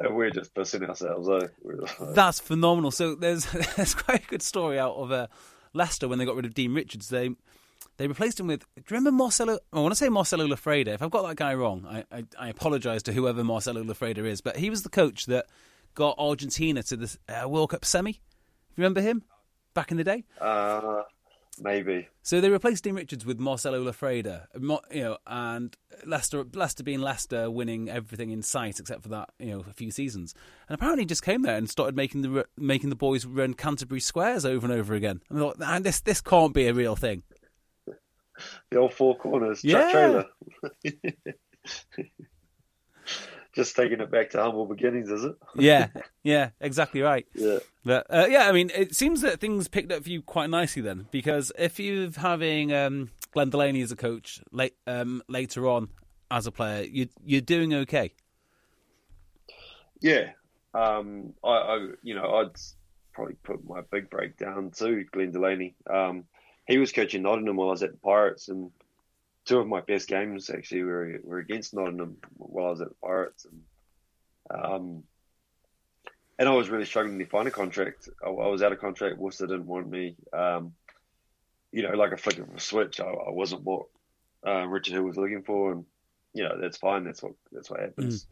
And we're just pissing ourselves, eh? That's phenomenal. So there's there's quite a good story out of uh, Leicester when they got rid of Dean Richards. They they replaced him with. Do you remember Marcelo? I want to say Marcelo Loffreda. If I've got that guy wrong, I I, I apologise to whoever Marcelo Loffreda is. But he was the coach that got Argentina to the uh, World Cup semi. Remember him back in the day? Uh, maybe. So they replaced Dean Richards with Marcelo Loffreda, you know, and Leicester, Leicester being Leicester, winning everything in sight except for that, you know, a few seasons. And apparently, just came there and started making the making the boys run Canterbury squares over and over again. And I thought, nah, this this can't be a real thing. The old four corners, yeah. trailer. just taking it back to humble beginnings, is it? yeah, yeah, exactly right. Yeah, but uh, yeah, I mean, it seems that things picked up for you quite nicely then, because if you're having um, Glenn Delaney as a coach late, um, later on as a player, you, you're doing okay. Yeah, um, I, I, you know, I'd probably put my big break down to Glenn Delaney. Um, he was coaching Nottingham while I was at the Pirates, and two of my best games actually were were against Nottingham while I was at Pirates, and um, and I was really struggling to find a contract. I, I was out of contract. Worcester didn't want me. Um, you know, like a flick of a switch, I, I wasn't what uh, Richard Hill was looking for, and you know that's fine. That's what that's what happens.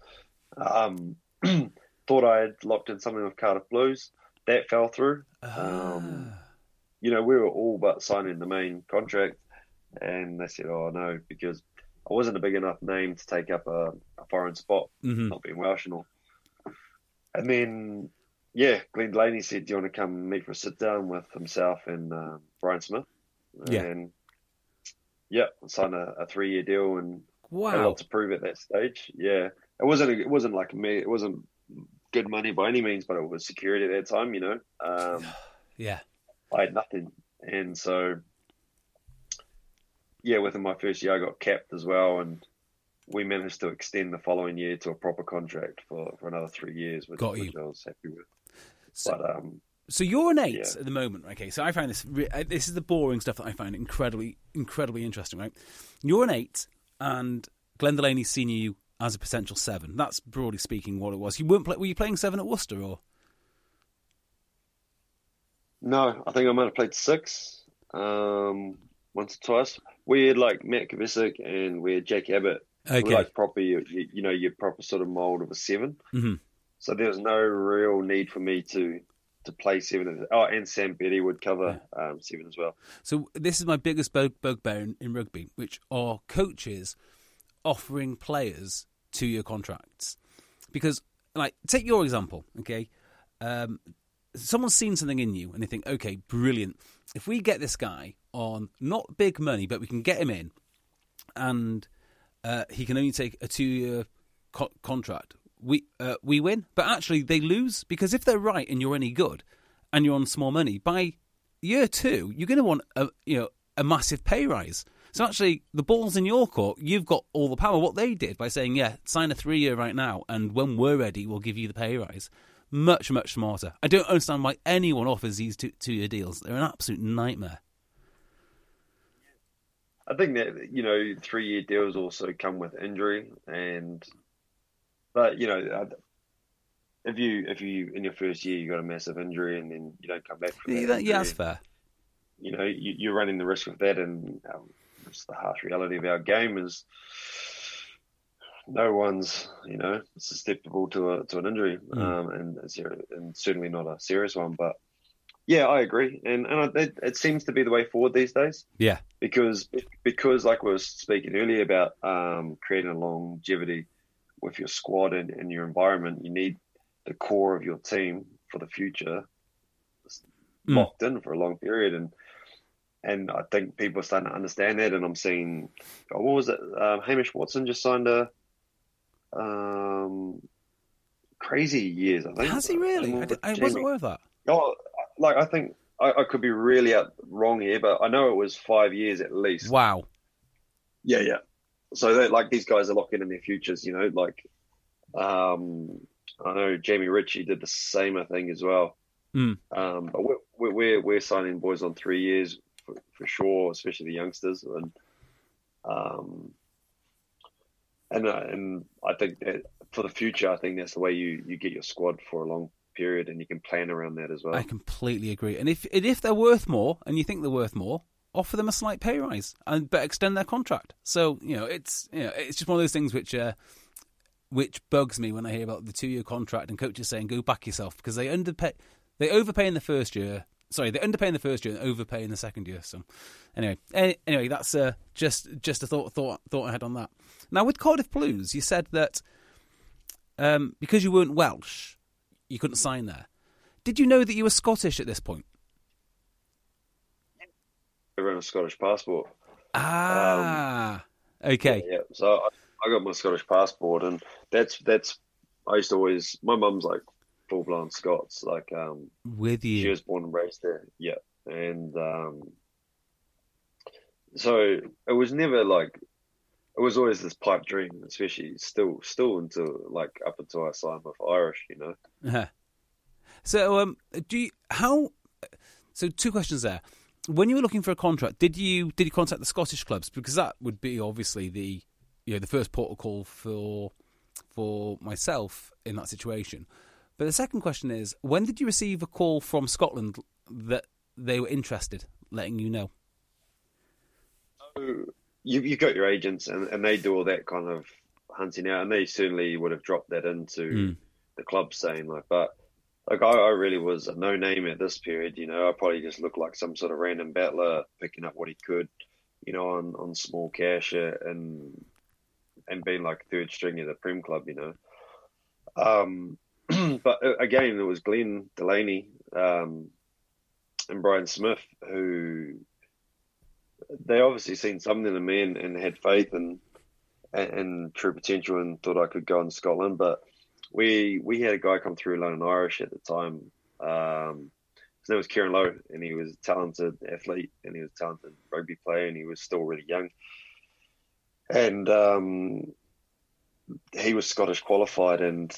Mm. Um, thought I had locked in something with Cardiff Blues. That fell through. Um, you know, we were all but signing the main contract and they said, "Oh no," because I wasn't a big enough name to take up a, a foreign spot, mm-hmm. not being Welsh and all. And then, yeah, Glenn Delaney said, "Do you want to come meet for a sit down with himself and uh, Brian Smith?" Yeah. And yeah, signed a, a three year deal and wow. had a lot to prove at that stage. Yeah, it wasn't it wasn't like me. It wasn't good money by any means, but it was security at that time. You know. Um, yeah. I had nothing, and so yeah, within my first year, I got capped as well, and we managed to extend the following year to a proper contract for, for another three years, which, which I was happy with. So, but, um, so you're an eight yeah. at the moment, okay? So I find this this is the boring stuff that I find incredibly incredibly interesting, right? You're an eight, and Glenn Delaney's seen you as a potential seven. That's broadly speaking what it was. You weren't play, were you playing seven at Worcester or? No, I think I might have played six um, once or twice we had like Matt Kvesic and we had Jake Abbott. Okay. Like proper, you, you, know, your proper sort of mold of a 7 mm-hmm. So there was no real need for me to to play seven. Oh, and Sam Betty would cover um, seven as well. So this is my biggest bug, bugbear in, in rugby, which are coaches offering players two-year contracts. Because, like, take your example, okay? Um, someone's seen something in you and they think, okay, brilliant. If we get this guy on not big money, but we can get him in, and uh, he can only take a two-year co- contract. We uh, we win, but actually they lose because if they're right and you're any good, and you're on small money by year two, you're going to want a you know a massive pay rise. So actually, the ball's in your court. You've got all the power. What they did by saying, "Yeah, sign a three-year right now, and when we're ready, we'll give you the pay rise." Much, much smarter. I don't understand why anyone offers these two, two-year deals. They're an absolute nightmare. I think that you know three year deals also come with injury, and but you know if you if you in your first year you got a massive injury and then you don't come back from yeah, that, yeah, that's fair. You know you, are running the risk of that, and um, it's the harsh reality of our game is no one's you know susceptible to a to an injury, mm. um, and, and certainly not a serious one, but yeah, I agree, and and it, it, seems to be the way forward these days. Yeah, because because like we were speaking earlier about um, creating a longevity with your squad and, and your environment, you need the core of your team for the future mm. locked in for a long period, and and I think people are starting to understand that. And I'm seeing, oh, what was it? Um, Hamish Watson just signed a um, crazy years. I think has he really? I, I wasn't aware of that. Oh, like I think I, I, could be really wrong here, but I know it was five years at least. Wow. Yeah, yeah. So like these guys are locking in their futures, you know. Like, um, I know Jamie Ritchie did the same I think as well. Mm. Um, but we're, we're we're signing boys on three years for, for sure, especially the youngsters, and um, and uh, and I think that for the future, I think that's the way you you get your squad for a long period, and you can plan around that as well. I completely agree. And if and if they're worth more, and you think they're worth more, offer them a slight pay rise and but extend their contract. So you know, it's you know, it's just one of those things which. Uh, which bugs me when I hear about the two-year contract and coaches saying "go back yourself" because they underpay, they overpay in the first year. Sorry, they underpay in the first year and overpay in the second year. So, anyway, anyway, that's uh, just just a thought thought thought I had on that. Now with Cardiff Blues, you said that um, because you weren't Welsh, you couldn't sign there. Did you know that you were Scottish at this point? I ran a Scottish passport. Ah, um, okay. Yeah, so I, I got my Scottish passport, and that's that's. I used to always. My mum's like full blown Scots. Like, um, with you, she was born and raised there. Yeah, and um, so it was never like it was always this pipe dream, especially still still until like up until I signed with Irish, you know. Uh-huh. So, um, do you how? So, two questions there. When you were looking for a contract, did you did you contact the Scottish clubs because that would be obviously the you know the first protocol for for myself in that situation. But the second question is, when did you receive a call from Scotland that they were interested, letting you know? So you you got your agents and, and they do all that kind of hunting out, and they certainly would have dropped that into mm. the club saying like, but like I, I, really was a no name at this period. You know, I probably just looked like some sort of random battler picking up what he could, you know, on on small cash and and being like third string of the Prem club. You know, um, but uh, again, it was Glenn Delaney um, and Brian Smith who they obviously seen something in me and, and had faith and, and, and true potential and thought I could go in Scotland. But we we had a guy come through London Irish at the time. Um, his name was Kieran Low, and he was a talented athlete, and he was a talented rugby player, and he was still really young. And um, he was Scottish qualified, and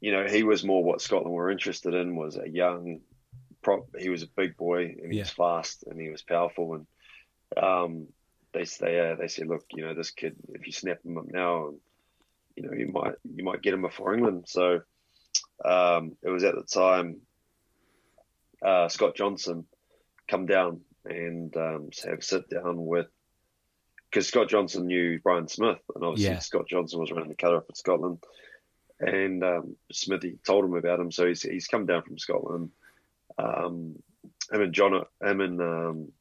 you know he was more what Scotland were interested in was a young prop. He was a big boy, and he yeah. was fast, and he was powerful, and um, they say uh, they say, look, you know, this kid, if you snap him up now, you know, you might you might get him before England. So um, it was at the time uh, Scott Johnson come down and um, have a sit down with because Scott Johnson knew Brian Smith, and obviously yeah. Scott Johnson was running the colour up in Scotland, and um, Smithy told him about him, so he's he's come down from Scotland. Um, him and John, him and um,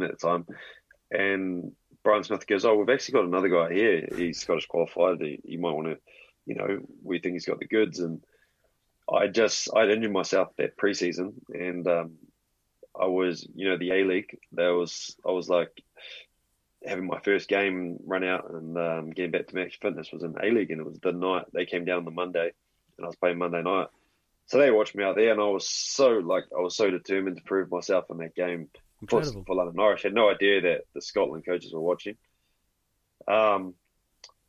at the time. And Brian Smith goes, "Oh, we've actually got another guy here. He's Scottish qualified. He, he might want to, you know, we think he's got the goods." And I just I injured myself that preseason, and um, I was, you know, the A League. There was I was like having my first game run out and um, getting back to match fitness was in A League, and it was the night they came down on the Monday, and I was playing Monday night. So they watched me out there, and I was so like I was so determined to prove myself in that game Incredible. For, London Irish. I had no idea that the Scotland coaches were watching. Um,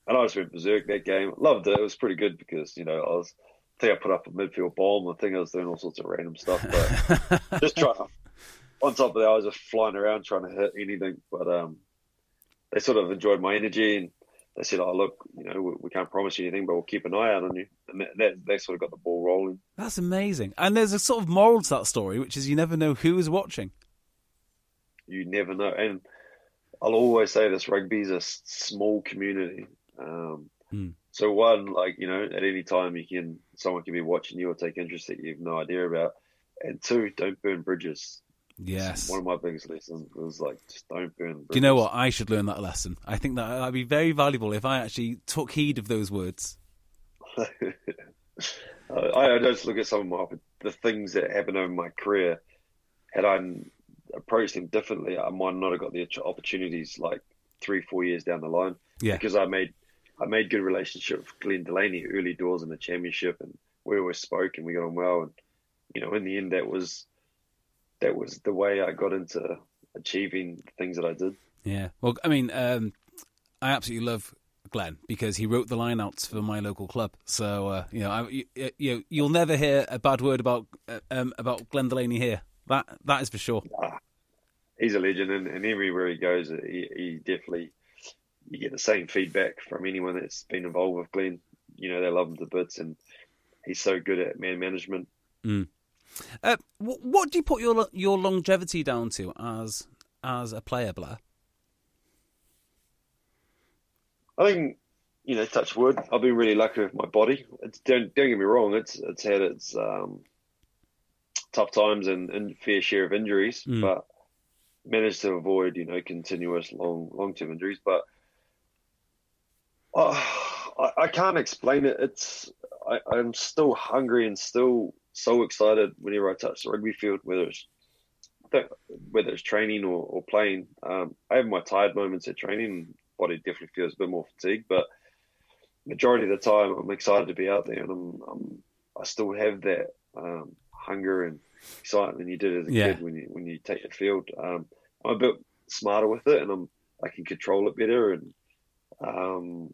and I just went berserk that game. Loved it. It was pretty good because, you know, I was, I think I put up a midfield bomb. I think I was doing all sorts of random stuff, but just trying to, on top of that, I was just flying around trying to hit anything. But um, they sort of enjoyed my energy and they said, "Oh, look, you know, we, we, can't promise you anything, but we'll keep an eye out on you." And that, that, they sort of got the ball rolling. That's amazing. And there's a sort of moral to that story, which is you never know who is watching you never know. And I'll always say this: rugby is a small community. Um, mm. So one, like you know, at any time you can someone can be watching you or take interest that you have no idea about. And two, don't burn bridges. Yes. One of my biggest lessons was like, just don't burn bridges. Do you know what? I should learn that lesson. I think that I'd be very valuable if I actually took heed of those words. I, I just look at some of my the things that happened over my career. Had I approached him differently, I might not have got the opportunities like three, four years down the line. Yeah. Because I made I made good relationship with Glenn Delaney early doors in the championship, and we always spoke and we got on well. And you know, in the end, that was that was the way I got into achieving the things that I did. Yeah. Well, I mean, um, I absolutely love Glenn because he wrote the lineouts for my local club. So uh, you know, I, you, you you'll never hear a bad word about uh, um, about Glenn Delaney here. That that is for sure. he's a legend, and, and everywhere he goes, he, he, definitely you get the same feedback from anyone that's been involved with Glenn. You know, they love him to bits, and he's so good at man management. Mm. Uh, what, what, do you put your your longevity down to as as a player, Blair? I think you know, touch wood. I've been really lucky with my body. It's, don't don't get me wrong. It's it's had its um, tough times and, and fair share of injuries, mm. but managed to avoid you know continuous long long term injuries. But uh, I, I can't explain it. It's I, I'm still hungry and still so excited whenever I touch the rugby field, whether it's whether it's training or, or playing. Um, I have my tired moments at training. Body definitely feels a bit more fatigued, but majority of the time, I'm excited to be out there, and I'm, I'm i still have that um, hunger and excitement you did as a yeah. kid when you when you take the field. Um, I'm a bit smarter with it, and I'm I can control it better, and um,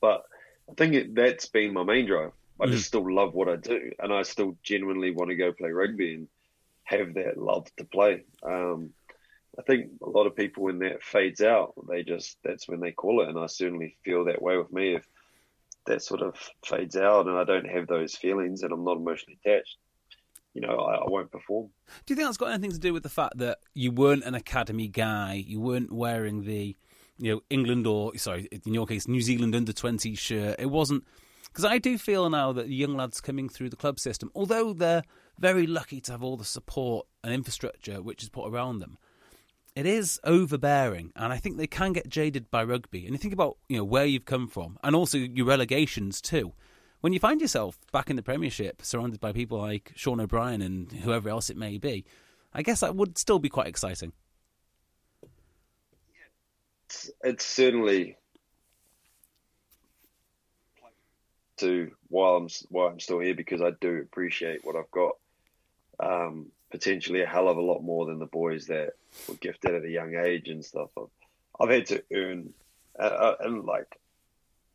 but I think it, that's been my main drive. I mm. just still love what I do, and I still genuinely want to go play rugby and have that love to play. Um, I think a lot of people when that fades out, they just that's when they call it, and I certainly feel that way with me. If that sort of fades out, and I don't have those feelings, and I'm not emotionally attached, you know, I, I, won't perform. Do you think that's got anything to do with the fact that you weren't an academy guy, you weren't wearing the, you know, England or sorry, in your case, New Zealand under twenty shirt? It wasn't because I do feel now that the young lads coming through the club system, although they're very lucky to have all the support and infrastructure which is put around them it is overbearing, and I think they can get jaded by rugby. And you think about you know where you've come from, and also your relegations too. When you find yourself back in the Premiership, surrounded by people like Sean O'Brien and whoever else it may be, I guess that would still be quite exciting. It's, it's certainly to while I'm while I'm still here because I do appreciate what I've got. Um, potentially a hell of a lot more than the boys that were gifted at a young age and stuff. I've, I've had to earn, uh, uh, and like,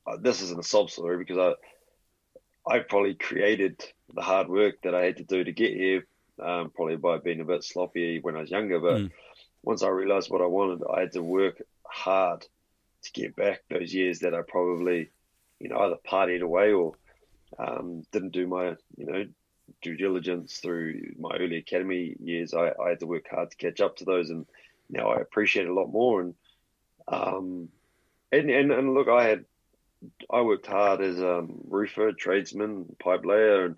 uh, this isn't a sob story because I, I probably created the hard work that I had to do to get here, um, probably by being a bit sloppy when I was younger. But mm. once I realized what I wanted, I had to work hard to get back those years that I probably, you know, either partied away or um, didn't do my, you know, due diligence through my early academy years, I, I, had to work hard to catch up to those, and now I appreciate it a lot more. And um, and, and, and look, I had I worked hard as a um, roofer, tradesman, pipe layer, and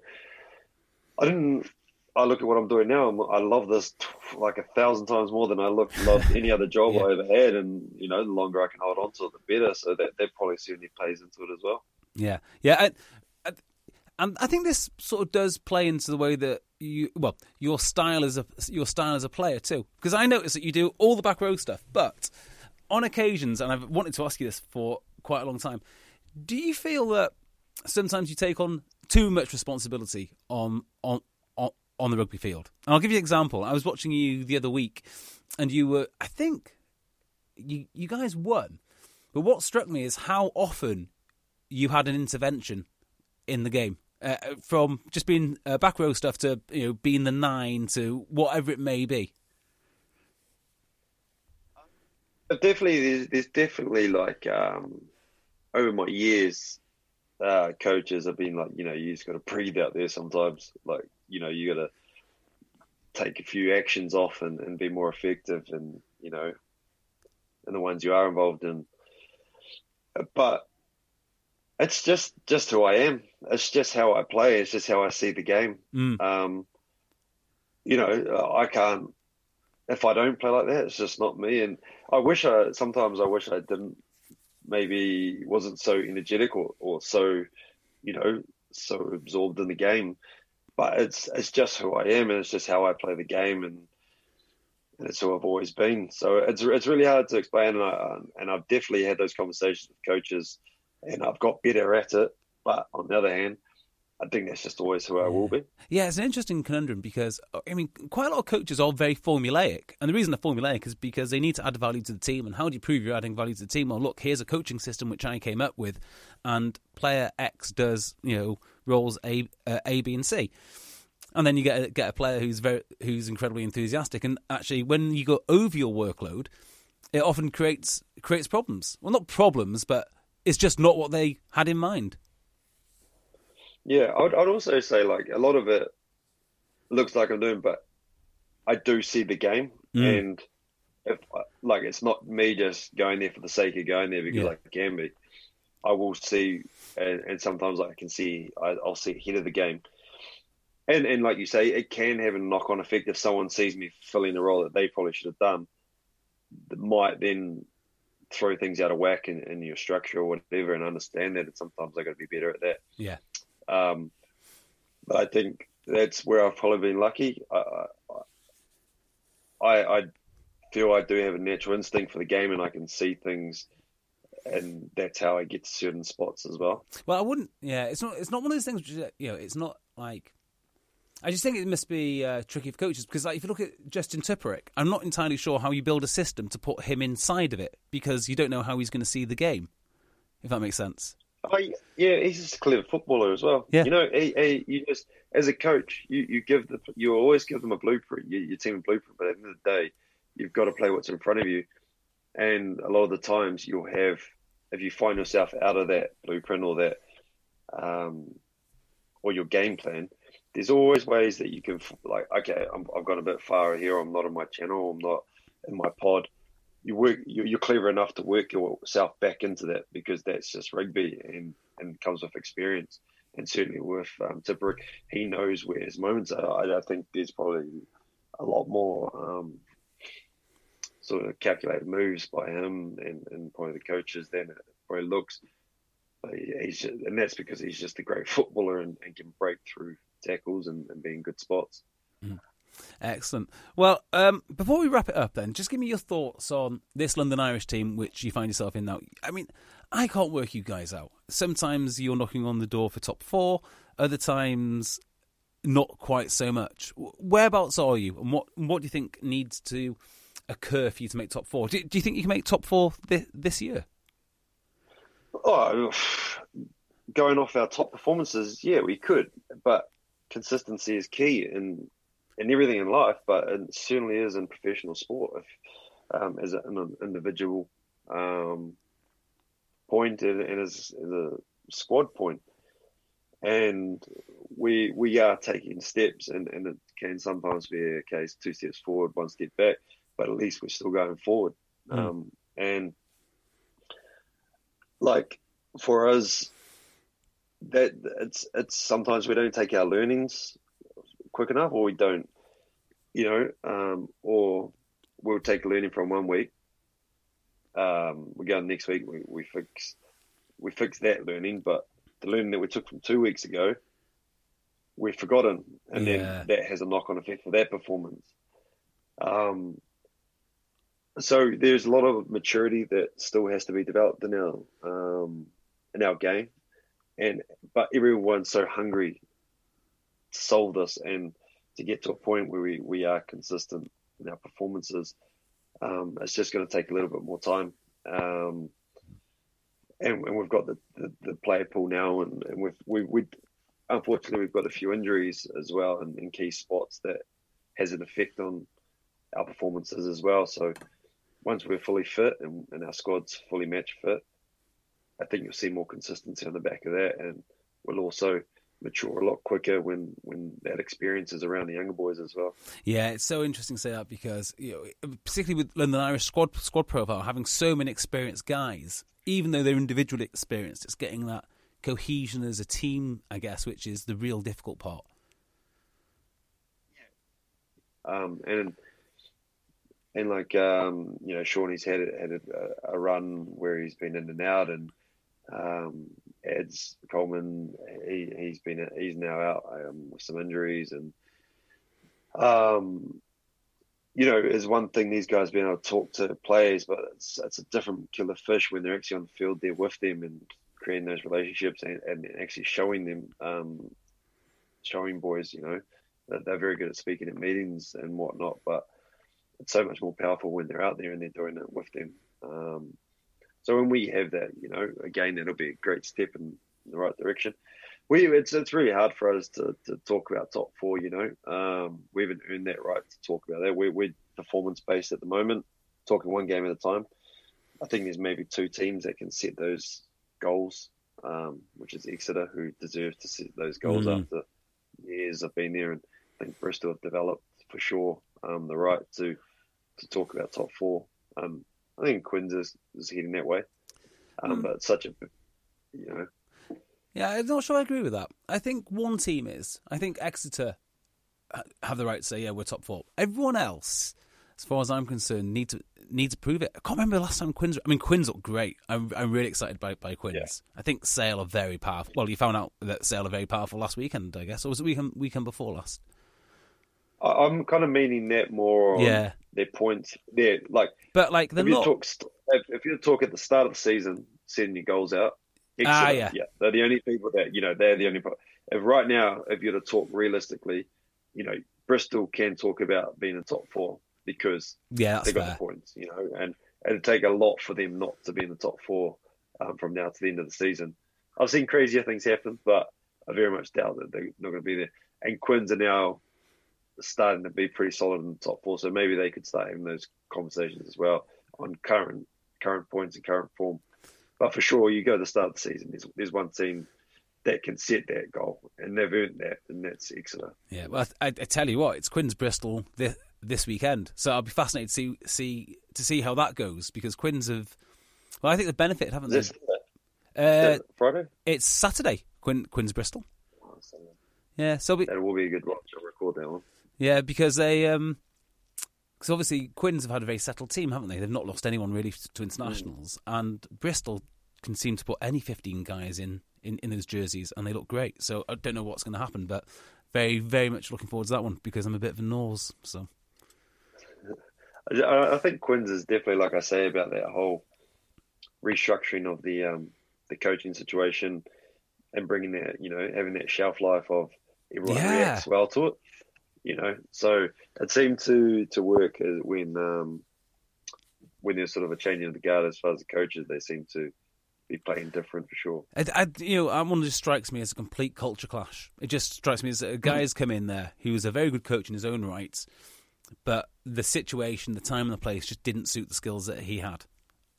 I didn't. I look at what I'm doing now. I'm, i love this like a thousand times more than I look loved any other job yeah. I ever had. And you know, the longer I can hold on to it, the better. So that that probably certainly plays into it as well. Yeah, yeah and I think this sort of does play into the way that you well your style as a your style as a player too because I notice that you do all the back row stuff but on occasions and I've wanted to ask you this for quite a long time do you feel that sometimes you take on too much responsibility on on on, on the rugby field? And I'll give you an example. I was watching you the other week and you were I think you you guys won. But what struck me is how often you had an intervention in the game uh, from just being uh, back row stuff to you know being the nine to whatever it may be? Definitely, there's, there's definitely like um, over my years, uh, coaches have been like, you know, you just got to breathe out there sometimes. Like, you know, you got to take a few actions off and, and be more effective, and you know, and the ones you are involved in. But it's just just who I am. It's just how I play. It's just how I see the game. Mm. Um, you know, I can't. If I don't play like that, it's just not me. And I wish I sometimes I wish I didn't. Maybe wasn't so energetic or, or so, you know, so absorbed in the game. But it's it's just who I am, and it's just how I play the game, and, and it's who I've always been. So it's it's really hard to explain, and I and I've definitely had those conversations with coaches and I've got better at it. But on the other hand, I think that's just always who I will be. Yeah, it's an interesting conundrum because I mean, quite a lot of coaches are very formulaic, and the reason they're formulaic is because they need to add value to the team. And how do you prove you're adding value to the team? Well, look, here's a coaching system which I came up with, and player X does you know roles A, uh, A, B, and C. and then you get a, get a player who's very who's incredibly enthusiastic, and actually when you go over your workload, it often creates creates problems. Well, not problems, but it's just not what they had in mind. Yeah, I'd, I'd also say like a lot of it looks like I'm doing, but I do see the game, Mm. and if like it's not me just going there for the sake of going there because Yeah. I can be. I will see, and, and sometimes I can see I, I'll see ahead of the game, and and like you say, it can have a knock on effect if someone sees me filling a role that they probably should have done. That might then throw things out of whack in, in your structure or whatever, and understand that. And sometimes I got to be better at that. Yeah. Um, but I think that's where I've probably been lucky. I, I, I feel I do have a natural instinct for the game, and I can see things, and that's how I get to certain spots as well. Well, I wouldn't. Yeah, it's not. It's not one of those things. Which, you know, it's not like. I just think it must be uh, tricky for coaches because, like, if you look at Justin Tipuric, I'm not entirely sure how you build a system to put him inside of it because you don't know how he's going to see the game. If that makes sense. Oh, yeah, he's just a clever footballer as well. Yeah. You know, he, he, you just as a coach, you, you give the you always give them a blueprint, you, your team a blueprint. But at the end of the day, you've got to play what's in front of you. And a lot of the times, you'll have if you find yourself out of that blueprint or that um, or your game plan. There's always ways that you can like, okay, I'm, I've gone a bit far here. I'm not on my channel. I'm not in my pod you work you're, clever enough to work yourself back into that because that's just rugby and and comes with experience and certainly with um, Tipuric, he knows where his moments are. I, I think there's probably a lot more um, sort of calculated moves by him and, and probably the coaches than it probably looks. But he's just, and that's because he's just a great footballer and, and can break through tackles and, and be in good spots. Excellent. Well, um, before we wrap it up, then, just give me your thoughts on this London Irish team, which you find yourself in now. I mean, I can't work you guys out. Sometimes you're knocking on the door for top four, other times not quite so much. Whereabouts are you, and what what do you think needs to occur for you to make top four? Do, do you think you can make top four this, this year? Oh, going off our top performances, yeah, we could, but consistency is key in in everything in life, but it certainly is in professional sport. If, um, as an individual um, point and, and as, as a squad point, and we we are taking steps, and, and it can sometimes be a case two steps forward, one step back, but at least we're still going forward. Mm. Um, and like for us, that it's it's sometimes we don't take our learnings quick enough, or we don't, you know, um, or we'll take learning from one week. Um, we go next week, we, we fix we fix that learning, but the learning that we took from two weeks ago, we've forgotten, and Yeah. then that has a knock on effect for that performance. Um, so there's a lot of maturity that still has to be developed in our um, in our game, and but everyone's so hungry solve this and to get to a point where we, we are consistent in our performances. Um, it's just going to take a little bit more time. Um, and, and we've got the, the, the player pool now, and, and we've, we, we, unfortunately, we've got a few injuries as well in, in key spots that has an effect on our performances as well. So once we're fully fit and, and our squad's fully match fit, I think you'll see more consistency on the back of that, and we'll also mature a lot quicker when when that experience is around the younger boys as well. Yeah, it's so interesting to say that because you know, particularly with London Irish squad squad profile having so many experienced guys, even though they're individually experienced, it's getting that cohesion as a team, I guess, which is the real difficult part. Um, and and like um, you know, Shawnee's had had a, a run where he's been in and out, and um, Ed's Coleman, he he's been he's now out um, with some injuries, and um, you know, is one thing these guys being able to talk to players, but it's it's a different killer fish when they're actually on the field there with them and creating those relationships and, and actually showing them, um, showing boys, you know, that they're very good at speaking at meetings and whatnot, but it's so much more powerful when they're out there and they're doing it with them. Um, so when we have that, you know, again, it'll be a great step in the right direction. we it's it's really hard for us to, to talk about top four. You know, um, we haven't earned that right to talk about that. We're, we're performance based at the moment, talking one game at a time. I think there's maybe two teams that can set those goals, um, which is Exeter, who deserve to set those goals Mm. after years of being there, and I think Bristol have developed for sure um, the right to to talk about top four. Um, I think Quins is, is heading that way, um, Mm. but such a you know Yeah, I'm not sure I agree with that. I think one team is. I think Exeter have the right to say, yeah, we're top four. Everyone else, as far as I'm concerned, need to need to prove it. I can't remember the last time Quins. I mean, Quins look great. I'm I'm really excited by by Quins. Yeah. I think Sale are very powerful. Well, you found out that Sale are very powerful last weekend, I guess, or was it weekend weekend before last? I'm kind of meaning that more on Yeah. their points. There, like But like they're if you not. talk if, if you talk at the start of the season, sending your goals out. Ah, Exeter, yeah. they're the only people that you know. They're the only. If right now, if you're to talk realistically, you know, Bristol can talk about being in top four because yeah, they got fair. the points, you know, and it'd take a lot for them not to be in the top four um, from now to the end of the season. I've seen crazier things happen, but I very much doubt that they're not going to be there. And Quins are now starting to be pretty solid in the top four, so maybe they could start having those conversations as well on current current points and current form. But for sure, you go to the start of the season. There's, there's one team that can set that goal, and they've earned that, and that's Exeter. Yeah, well, I, I tell you what, it's Quins Bristol this, this weekend, so I'll be fascinated to see see to see how that goes because Quins have. Well, I think they've benefited, haven't they? this Uh, Friday? it's Saturday. Quinn Quins Bristol. Yeah, so we, That will be a good watch. I'll record that one. Yeah because they um because obviously Quins have had a very settled team, haven't they? They've not lost anyone really to internationals, and Bristol can seem to put any fifteen guys in, in in those jerseys, and they look great. So I don't know what's going to happen, but very very much looking forward to that one because I'm a bit of a nose. So I, I think Quins is definitely, like I say, about that whole restructuring of the um, the coaching situation and bringing that, you know, having that shelf life of everyone Yeah. reacts well to it. You know, so it seemed to to work when um, when there's sort of a changing of the guard as far as the coaches. They seem to be playing different for sure. I, I, you know, one just strikes me as a complete culture clash. It just strikes me as a guy has come in there who was a very good coach in his own right, but the situation, the time, and the place just didn't suit the skills that he had.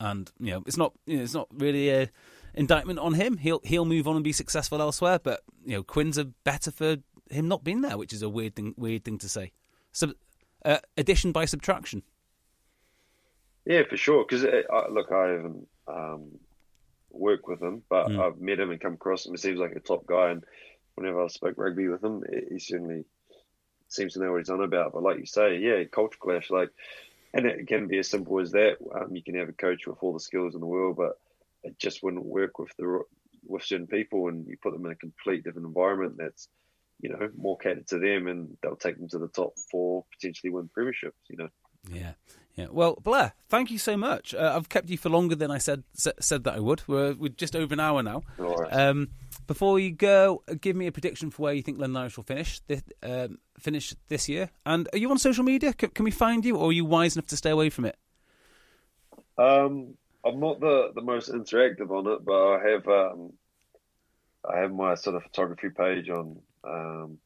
And you know, it's not, you know, it's not really a indictment on him. He'll he'll move on and be successful elsewhere. But you know, Quins are better for him not being there, which is a weird thing. Weird thing to say. Sub, uh, addition by subtraction. Yeah, for sure. Because look, I haven't um, worked with him, but Mm. I've met him and come across him. He seems like a top guy, and whenever I spoke rugby with him, he he certainly seems to know what he's on about. But like you say, yeah, culture clash. Like, and it can be as simple as that. Um, you can have a coach with all the skills in the world, but it just wouldn't work with the with certain people, and you put them in a complete different environment. That's you know more catered to them, and they'll take them to the top four, potentially win premierships. You know. Yeah, yeah. Well, Blair, thank you so much. Uh, I've kept you for longer than I said sa- said that I would. We're, we're just over an hour now. All right. Um, before you go, uh, give me a prediction for where you think London Irish will finish this, um, finish this year. And are you on social media? Can, can we find you, or are you wise enough to stay away from it? Um, I'm not the, the most interactive on it, but I have um, I have my sort of photography page on um,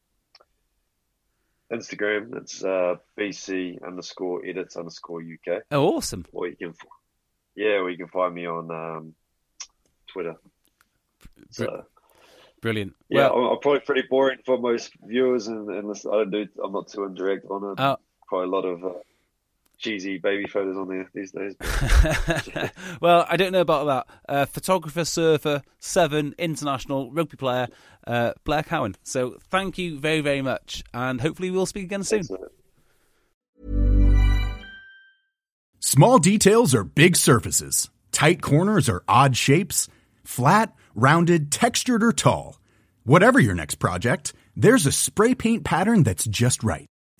Instagram. It's uh, BC underscore edits underscore UK, Oh, awesome! or you can yeah, or you can find me on um, Twitter. So Brilliant. yeah, Well, I'm, I'm probably pretty boring for most viewers, and, and listen, I don't do I'm not too interactive on it. Quite a lot of uh, cheesy baby photos on there these days. well, I don't know about that. Uh, photographer, surfer, seven, international, rugby player, uh, Blair Cowan. So thank you very, very much, and hopefully we'll speak again soon. Small details are big surfaces. Tight corners are odd shapes. Flat, rounded, textured, or tall. Whatever your next project, there's a spray paint pattern that's just right.